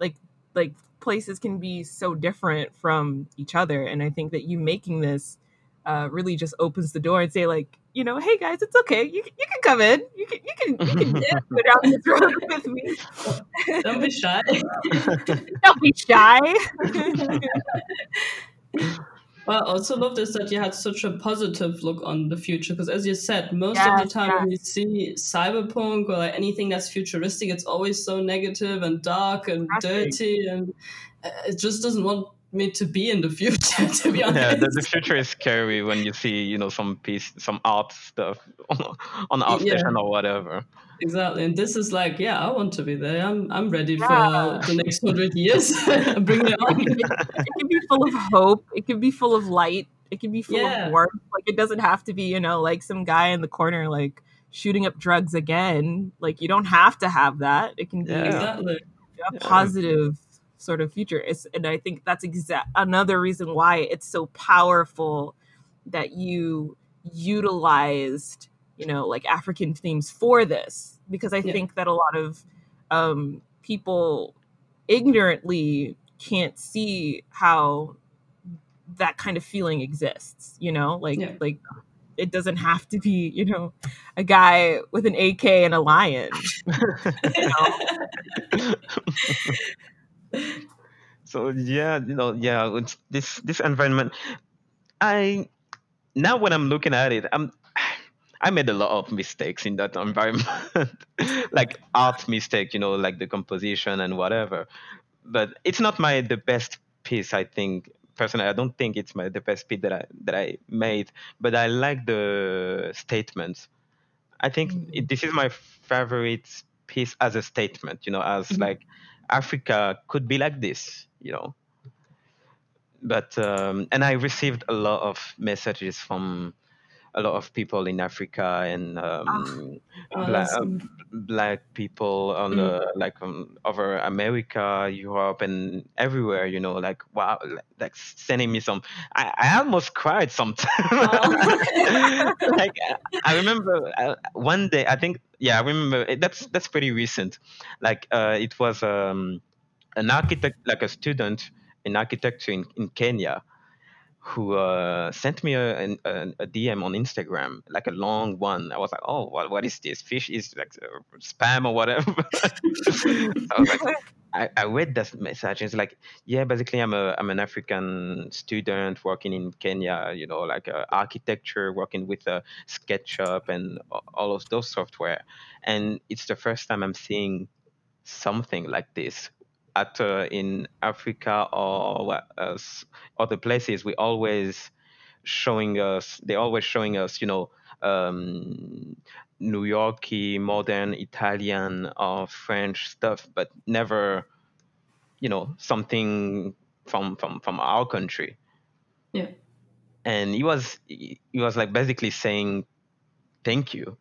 like like places can be so different from each other. And i think that you making this uh, really just opens the door and say like you know, hey guys, it's okay. You you can come in. You can you can you can go down this road with me. Don't be shy. Don't be shy. well, I also love this that you had such a positive look on the future because, as you said, most yes, of the time yes. when you see cyberpunk or like anything that's futuristic, it's always so negative and dark and dirty, and uh, it just doesn't want me to be in the future to be honest yeah the, the, future is scary when you see you know some piece some art stuff on, on the ArtStation yeah. or whatever. Exactly and this is like yeah i want to be there. I'm i'm ready yeah. for the next 100 years. Bring it on. It can be full of hope. It can be full of light. It can be full yeah. of warmth. Like it doesn't have to be you know like some guy in the corner like shooting up drugs again. Like you don't have to have that. It can be exactly. a positive sort of future. It's, and I think that's exact another reason why it's so powerful that you utilized, you know, like African themes for this, because I yeah. think that a lot of um, people ignorantly can't see how that kind of feeling exists. You know, like yeah. like it doesn't have to be, you know, a guy with an AK and a lion. you know? so yeah, you know, yeah, this this environment, I now when I'm looking at it, I'm I made a lot of mistakes in that environment, like art mistake, you know, like the composition and whatever. But it's not my the best piece. I think personally, I don't think it's my the best piece that I that I made. But I like the statements. I think mm-hmm. it, this is my favorite piece as a statement. You know, as mm-hmm. like Africa could be like this, you know. But um, and I received a lot of messages from a lot of people in Africa and um, oh, black, uh, black, people on mm. the like um, over America, Europe, and everywhere. You know, like wow, like sending me some. I, I almost cried sometimes. Oh. like I remember uh, one day. I think yeah, I remember that's that's pretty recent. Like uh, it was um, an architect, like a student in architecture in, in Kenya who uh, sent me a, a, a, DM on Instagram, like a long one. I was like, oh, what, what is this? Fish is like uh, spam or whatever. I was like, I, I read that message. It's like, yeah, basically, I'm a I'm an African student working in Kenya. You know, like uh, architecture, working with uh, SketchUp and all of those software. And it's the first time I'm seeing something like this at uh, in Africa or uh, other places, we always showing us. They always showing us, you know, um, New Yorky, modern Italian or French stuff, but never, you know, something from from from our country. Yeah. And he was he was like basically saying, "Thank you."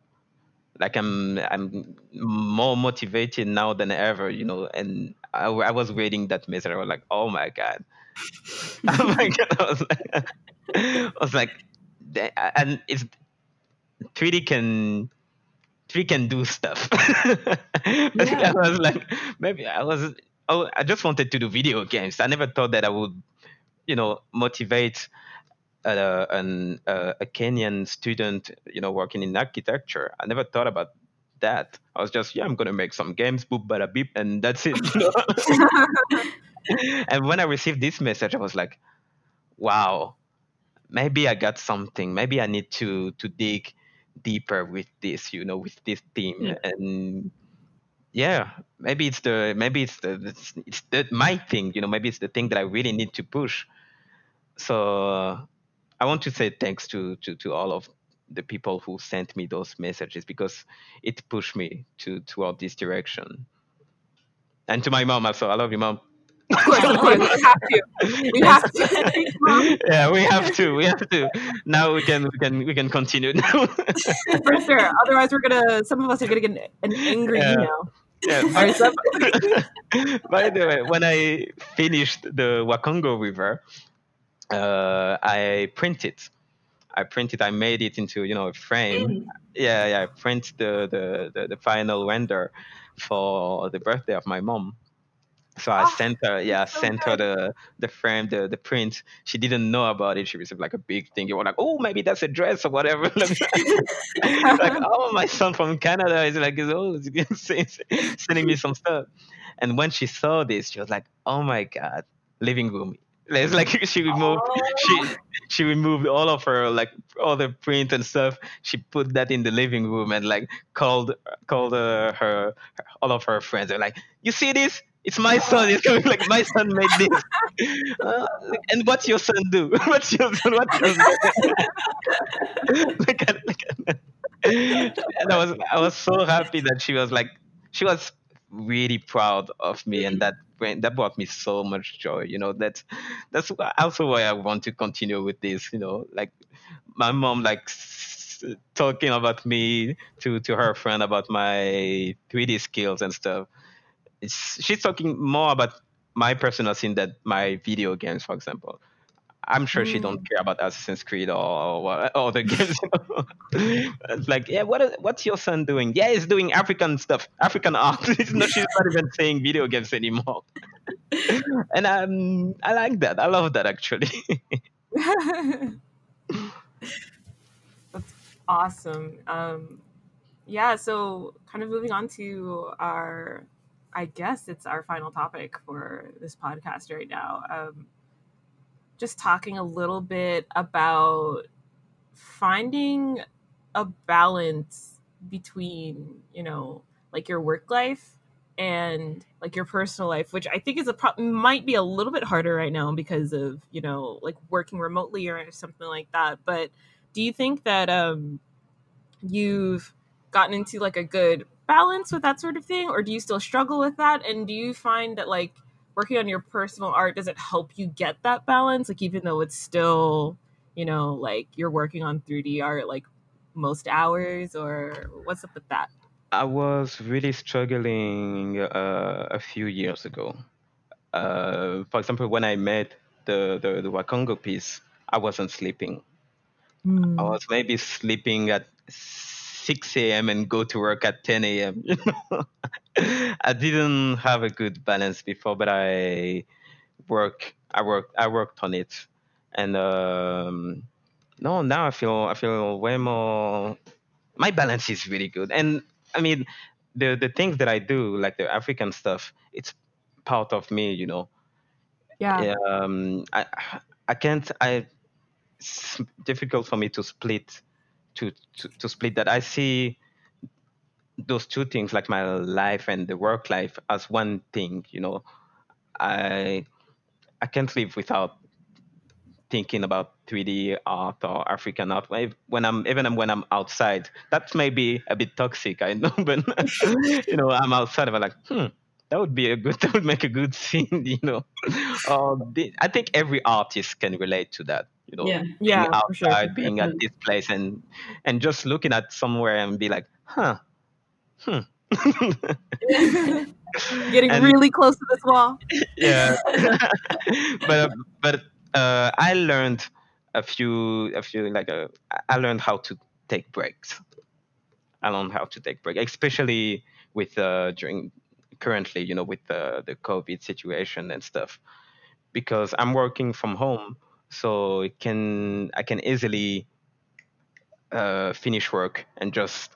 Like I'm I'm more motivated now than ever, you know. And I, I was reading that message. I was like, oh my god, oh my god. I was like, I was like, and it's 3D can 3D can do stuff. yeah. I was like, maybe I was. Oh, I just wanted to do video games. I never thought that I would, you know, motivate a, an, a, a Kenyan student, you know, working in architecture. I never thought about that. I was just, yeah, I'm gonna make some games, boop, bada beep, and that's it. and when I received this message, I was like, wow, maybe I got something. Maybe I need to to dig deeper with this, you know, with this theme. Yeah. And yeah, maybe it's the maybe it's the it's, it's the my thing, you know, maybe it's the thing that I really need to push. So I want to say thanks to to to all of the people who sent me those messages because it pushed me to toward this direction. And to my mom also, I love you, mom. Of course, of course, we have to. We have to. yeah, we have to. We have to. Now we can we can we can continue now. For sure. Otherwise, we're gonna. Some of us are gonna get an, an angry Yeah. email. Yeah, by, by the way, when I finished the Wakongo River, uh, I printed. I printed. I made it into you know a frame. Mm. Yeah, yeah. I print the the, the, the final render for the birthday of my mom. So I Oh, sent her. Yeah, I so sent her the the frame, the the print. She didn't know about it. She received like a big thing. You were like, oh, maybe that's a dress or whatever. like, oh, my son from Canada is like, is always sending me some stuff. And when she saw this, she was like, oh my god, living room. It's like she removed she Oh. she removed all of her like all the print and stuff. She put that in the living room and like called called uh, her all of her friends. They're like, you see this? It's my son. It's coming like my son made this. Uh, and what's your son do? what's your son? What's your son? look at, look at that. And I was I was so happy that she was like she was really proud of me and that that brought me so much joy you know that's that's also why i want to continue with this you know like my mom like talking about me to to her friend about my 3d skills and stuff. It's, she's talking more about my personal scene than my video games for example i'm sure she don't care about assassin's creed or, or or the games. It's like yeah what is, what's your son doing? Yeah he's doing african stuff african art. It's not, she's not even saying video games anymore. And um, i like that. I love that actually. That's awesome. Um, yeah, so kind of moving on to our, I guess it's our final topic for this podcast right now. Um, just talking a little bit about finding a balance between, you know, like your work life and like your personal life, which I think is a pro- might be a little bit harder right now because of, you know, like working remotely or something like that. But do you think that um you've gotten into like a good balance with that sort of thing or do you still struggle with that and do you find that like working on your personal art does it help you get that balance? Like even though it's still you know like you're working on 3d art like most hours or what's up with that? I was really struggling uh, a few years ago. Uh, for example when i made the, the, the wakongo piece i wasn't sleeping. I was maybe sleeping at 6 a.m. and go to work at 10 a.m. You know, I didn't have a good balance before, but I work. I worked. I worked on it, and um, no, now I feel. I feel way more. My balance is really good, and I mean, the the things that I do, like the African stuff, it's part of me. You know, yeah yeah, um, I I can't. I it's difficult for me to split to, to split that. I see those two things, like my life and the work life, as one thing. You know, I I can't live without thinking about 3D art or African art. When I'm even when I'm outside, that may be a bit toxic, I know, but you know, I'm outside. I'm like, hmm, that would be a good. That would make a good scene, you know. Uh, I think every artist can relate to that. You know, Yeah. being yeah for sure. outside, being at this place, and and just looking at somewhere and be like, huh, hmm. getting And- really close to this wall. Yeah. But but uh, i learned a few a few like uh, i learned how to take breaks. I learned how to take breaks especially with uh during currently you know with the the covid situation and stuff. Because i'm working from home so it can i can easily uh, finish work and just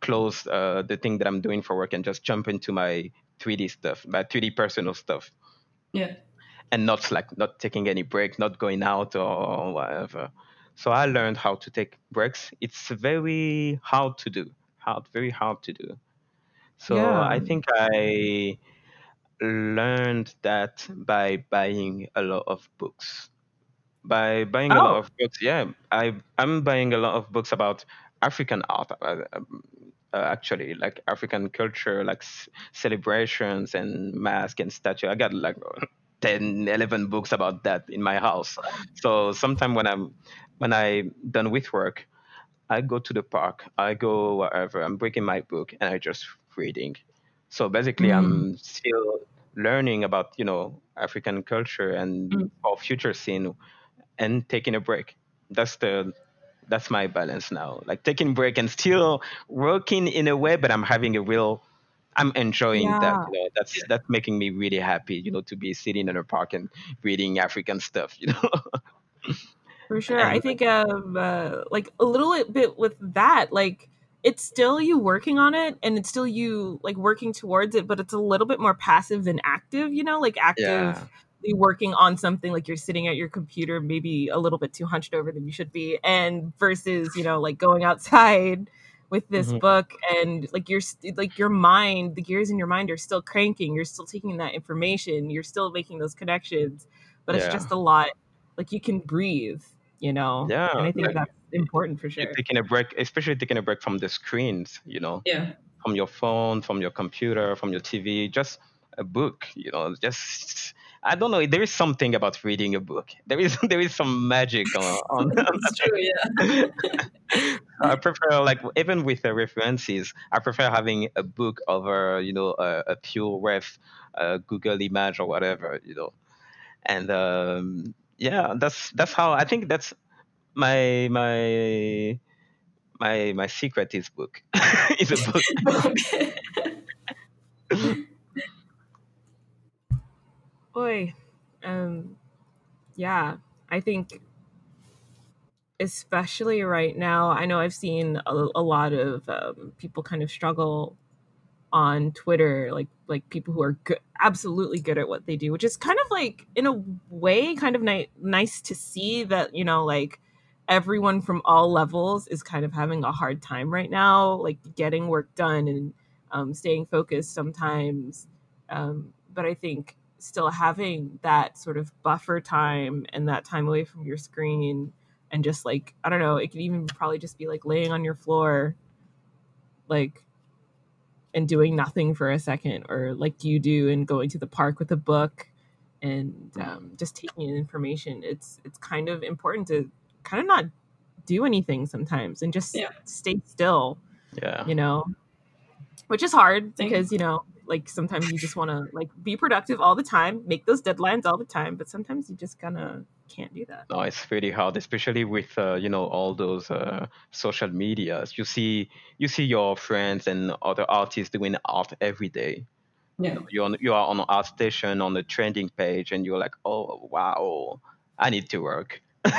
close uh, the thing that i'm doing for work and just jump into my 3d stuff my 3d personal stuff Yeah. and not like not taking any break, not going out or whatever. So I learned how to take breaks. It's very hard to do, hard, very hard to do. So Yeah. I think I learned that by buying a lot of books, by buying a lot oh. of books. Yeah, I I'm buying a lot of books about African art. Uh, um, uh, actually, like African culture, like celebrations and mask and statue. I got like 10, 11 books about that in my house. So sometimes when I'm when I'm done with work, I go to the park, I go wherever, I'm breaking my book and I just reading. So basically, mm. I'm still learning about you know African culture and mm. our future scene, and taking a break. That's the that's my balance now. Like taking break and still working in a way, but I'm having a real. I'm enjoying yeah. that. You know, that's that's making me really happy. You know, to be sitting in a park and reading African stuff. You know. For sure, and, I think um, uh, like a little bit with that, like it's still you working on it and it's still you like working towards it but it's a little bit more passive than active you know like active yeah. Working on something like you're sitting at your computer maybe a little bit too hunched over than you should be and versus you know like going outside with this mm-hmm. book and like your like your mind the gears in your mind are still cranking you're still taking that information you're still making those connections but yeah. it's just a lot like you can breathe you know yeah and i think like, that's important for sure taking a break especially taking a break from the screens you know yeah from your phone from your computer from your tv just a book you know just i don't know there is something about reading a book. There is there is some magic on, on That's true yeah. I prefer like even with the references i prefer having a book over you know a, a pure ref a google image or whatever you know. And um yeah that's that's how i think that's my my my my secret is book. Is a book boy um yeah i think especially right now i know i've seen a, a lot of um, people kind of struggle on Twitter, like like people who are good, absolutely good at what they do, which is kind of like in a way kind of ni- nice to see that you know like everyone from all levels is kind of having a hard time right now, like getting work done and um, staying focused sometimes. Um, but I think still having that sort of buffer time and that time away from your screen and just like I don't know, it could even probably just be like laying on your floor, like and doing nothing for a second or like you do and going to the park with a book and um, just taking in information. It's it's kind of important to kind of not do anything sometimes and just yeah. stay still yeah. you know which is hard because you know like sometimes you just want to like be productive all the time make those deadlines all the time but sometimes you just kind of can't do that. No, it's very hard, especially with uh, you know all those uh, social medias. You see, you see your friends and other artists doing art every day. Yeah, you're on, you are on an ArtStation on the trending page, and you're like, oh wow, I need to work. yes.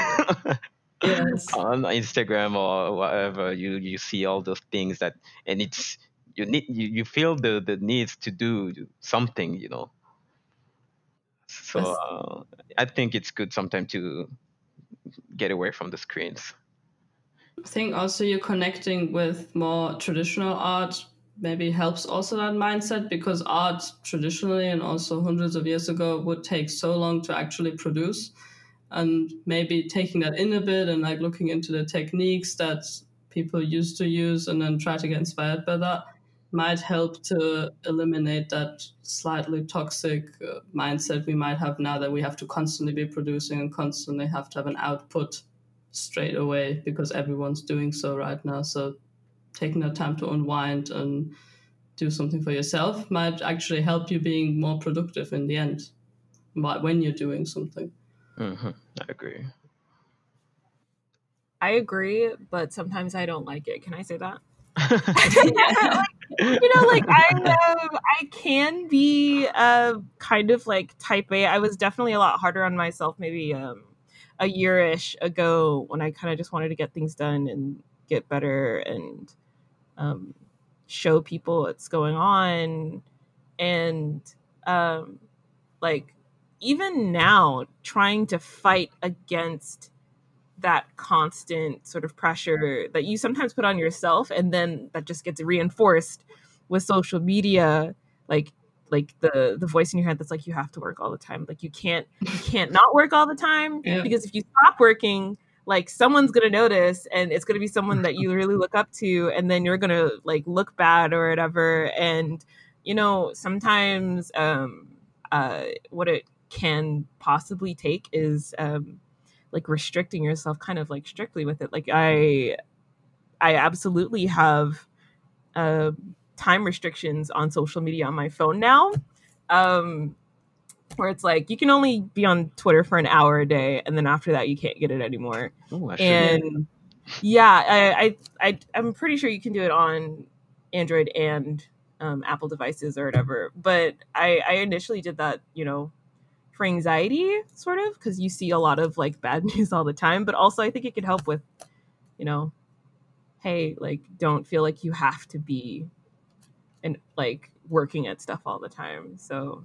on Instagram or whatever, you you see all those things that, and it's you need you, you feel the the needs to do something, you know. So uh, I think it's good sometimes to get away from the screens. I think also you're connecting with more traditional art maybe helps also that mindset because art traditionally and also hundreds of years ago would take so long to actually produce and maybe taking that in a bit and like looking into the techniques that people used to use and then try to get inspired by that might help to eliminate that slightly toxic uh, mindset we might have now that we have to constantly be producing and constantly have to have an output straight away because everyone's doing so right now. So taking the time to unwind and do something for yourself might actually help you being more productive in the end but when you're doing something. Mm-hmm. I agree. I agree, but sometimes I don't like it. Can I say that? you know, like I um, I can be uh, kind of like type A. I was definitely a lot harder on myself maybe um, a yearish ago when I kind of just wanted to get things done and get better and um, show people what's going on and um, like even now trying to fight against that constant sort of pressure that you sometimes put on yourself and then that just gets reinforced with social media like like the the voice in your head that's like you have to work all the time like you can't you can't not work all the time yeah. because if you stop working like someone's gonna notice and it's gonna be someone that you really look up to and then you're gonna like look bad or whatever and you know sometimes um uh what it can possibly take is um like restricting yourself kind of like strictly with it like i i absolutely have uh time restrictions on social media on my phone now um where it's like you can only be on Twitter for an hour a day, and then after that you can't get it anymore. Ooh, and yeah, I, I, I am pretty sure you can do it on Android and um, Apple devices or whatever. But I, I initially did that, you know, for anxiety, sort of, because you see a lot of like bad news all the time. But also, I think it could help with, you know, hey, like don't feel like you have to be and like working at stuff all the time. So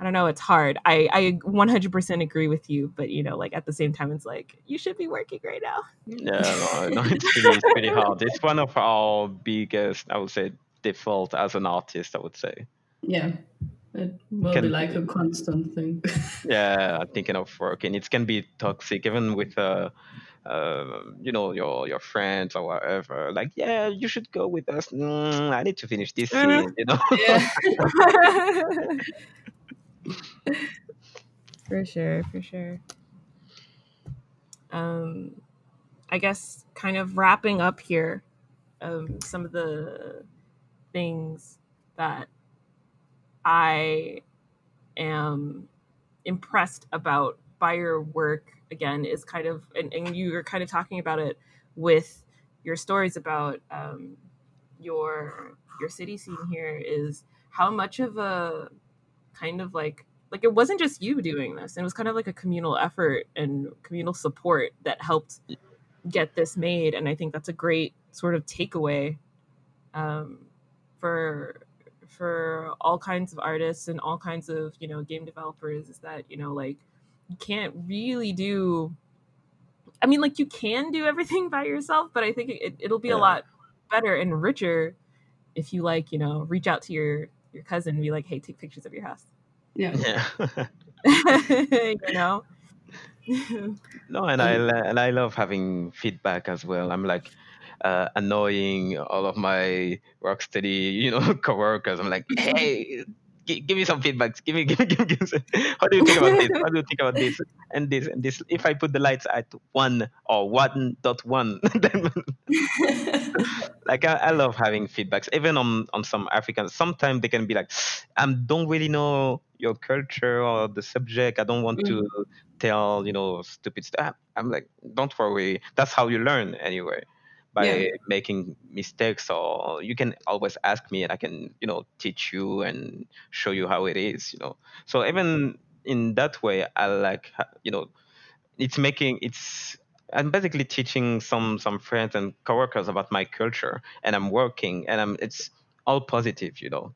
I don't know, it's hard. I, I 100% agree with you, but you know, like at the same time, it's like you should be working right now. Yeah, no, no it's, pretty, it's pretty hard. It's one of our biggest, I would say, default as an artist. I would say. Yeah, it will can, be like a constant thing. yeah, I'm thinking of working, it can be toxic, even with uh, uh, you know your your friends or whatever like yeah you should go with us mm, i need to finish this mm-hmm. scene you know yeah for sure, for sure. Um, I guess kind of wrapping up here, um, some of the things that I am impressed about by your work again is kind of and, and you were kind of talking about it with your stories about um, your your city scene here is how much of a kind of like like it wasn't just you doing this. It was kind of like a communal effort and communal support that helped get this made and i think that's a great sort of takeaway um, for for all kinds of artists and all kinds of you know game developers is that you know like you can't really do i mean like you can do everything by yourself but i think it, it'll be yeah. a lot better and richer if you like you know reach out to your your cousin and be like hey take pictures of your house yeah. Yeah. you know. no, and I and I love having feedback as well. I'm like uh, annoying all of my Rocksteady, you know, coworkers. I'm like, hey, give me some feedbacks. Give me, give me, give me, give me. How do you think about this? How do you think about this and this and this? If I put the lights at one or one dot one, then like I, I, love having feedbacks. Even on on some Africans, sometimes they can be like, I don't really know your culture or the subject. I don't want mm. to tell you know stupid stuff. I'm like, don't worry. That's how you learn anyway by yeah. making mistakes or you can always ask me and i can you know teach you and show you how it is you know so even in that way i like you know it's making it's i'm basically teaching some some friends and coworkers about my culture and i'm working and i'm it's all positive you know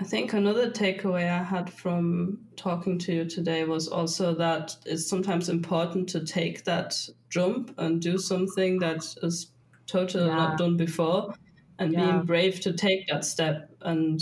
I think another takeaway I had from talking to you today was also that it's sometimes important to take that jump and do something that is totally yeah. not done before and yeah. being brave to take that step. And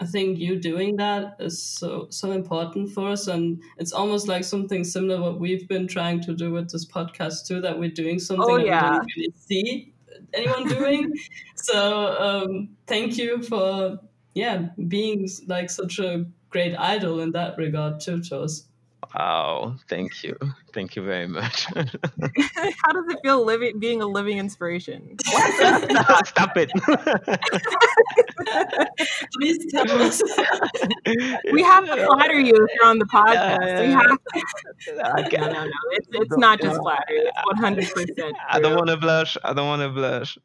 I think you doing that is so so important for us. And it's almost like something similar what we've been trying to do with this podcast too, that we're doing something oh, that yeah. we don't really see anyone doing. so um, thank you for yeah, being like such a great idol in that regard us. Wow, thank you. Thank you very much. How does it feel living being a living inspiration? Stop it. Please tell us. we have to flatter you if you're on the podcast. we have to. No, no, no. It's, it's not just flattery. It's 100%. I don't want to blush. I don't want to blush.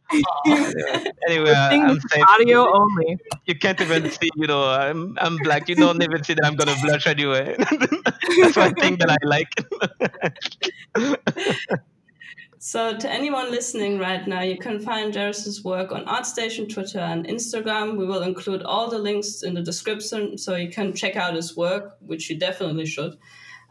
anyway, I'm audio only. You can't even see, you know, I'm, I'm black. You don't even see that I'm going to blush anyway. One thing that I like. so, to anyone listening right now, you can find Jairus's work on ArtStation, Twitter, and Instagram. We will include all the links in the description so you can check out his work, which you definitely should.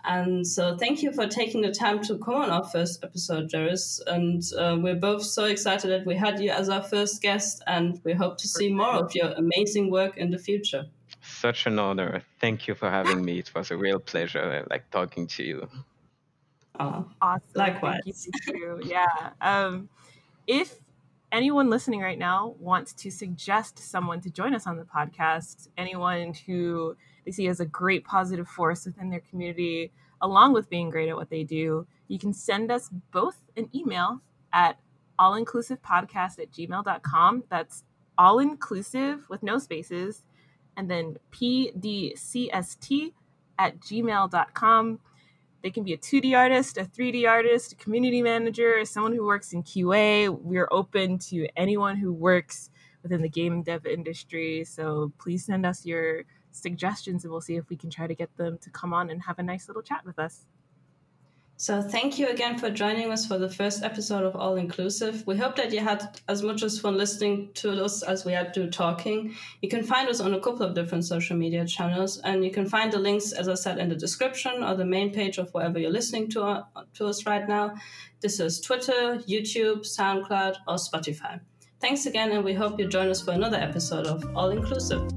And so, thank you for taking the time to come on our first episode, Jeris. And uh, we're both so excited that we had you as our first guest, and we hope to see more of your amazing work in the future. Such an honor. Thank you for having me. It was a real pleasure, like talking to you. Oh, awesome. Likewise. Thank you. Yeah. Um, if anyone listening right now wants to suggest someone to join us on the podcast, anyone who they see as a great positive force within their community, along with being great at what they do, you can send us both an email at allinclusivepodcast at gmail.com. That's all inclusive with no spaces, and then pdcst at gmail.com. They can be a 2D artist, a 3D artist, a community manager, someone who works in QA. We're open to anyone who works within the game dev industry. So please send us your suggestions and we'll see if we can try to get them to come on and have a nice little chat with us. So, thank you again for joining us for the first episode of All Inclusive. We hope that you had as much as fun listening to us as we had to talking. You can find us on a couple of different social media channels, and you can find the links, as I said, in the description or the main page of wherever you're listening to, uh, to us right now. This is Twitter, YouTube, SoundCloud, or Spotify. Thanks again, and we hope you join us for another episode of All Inclusive.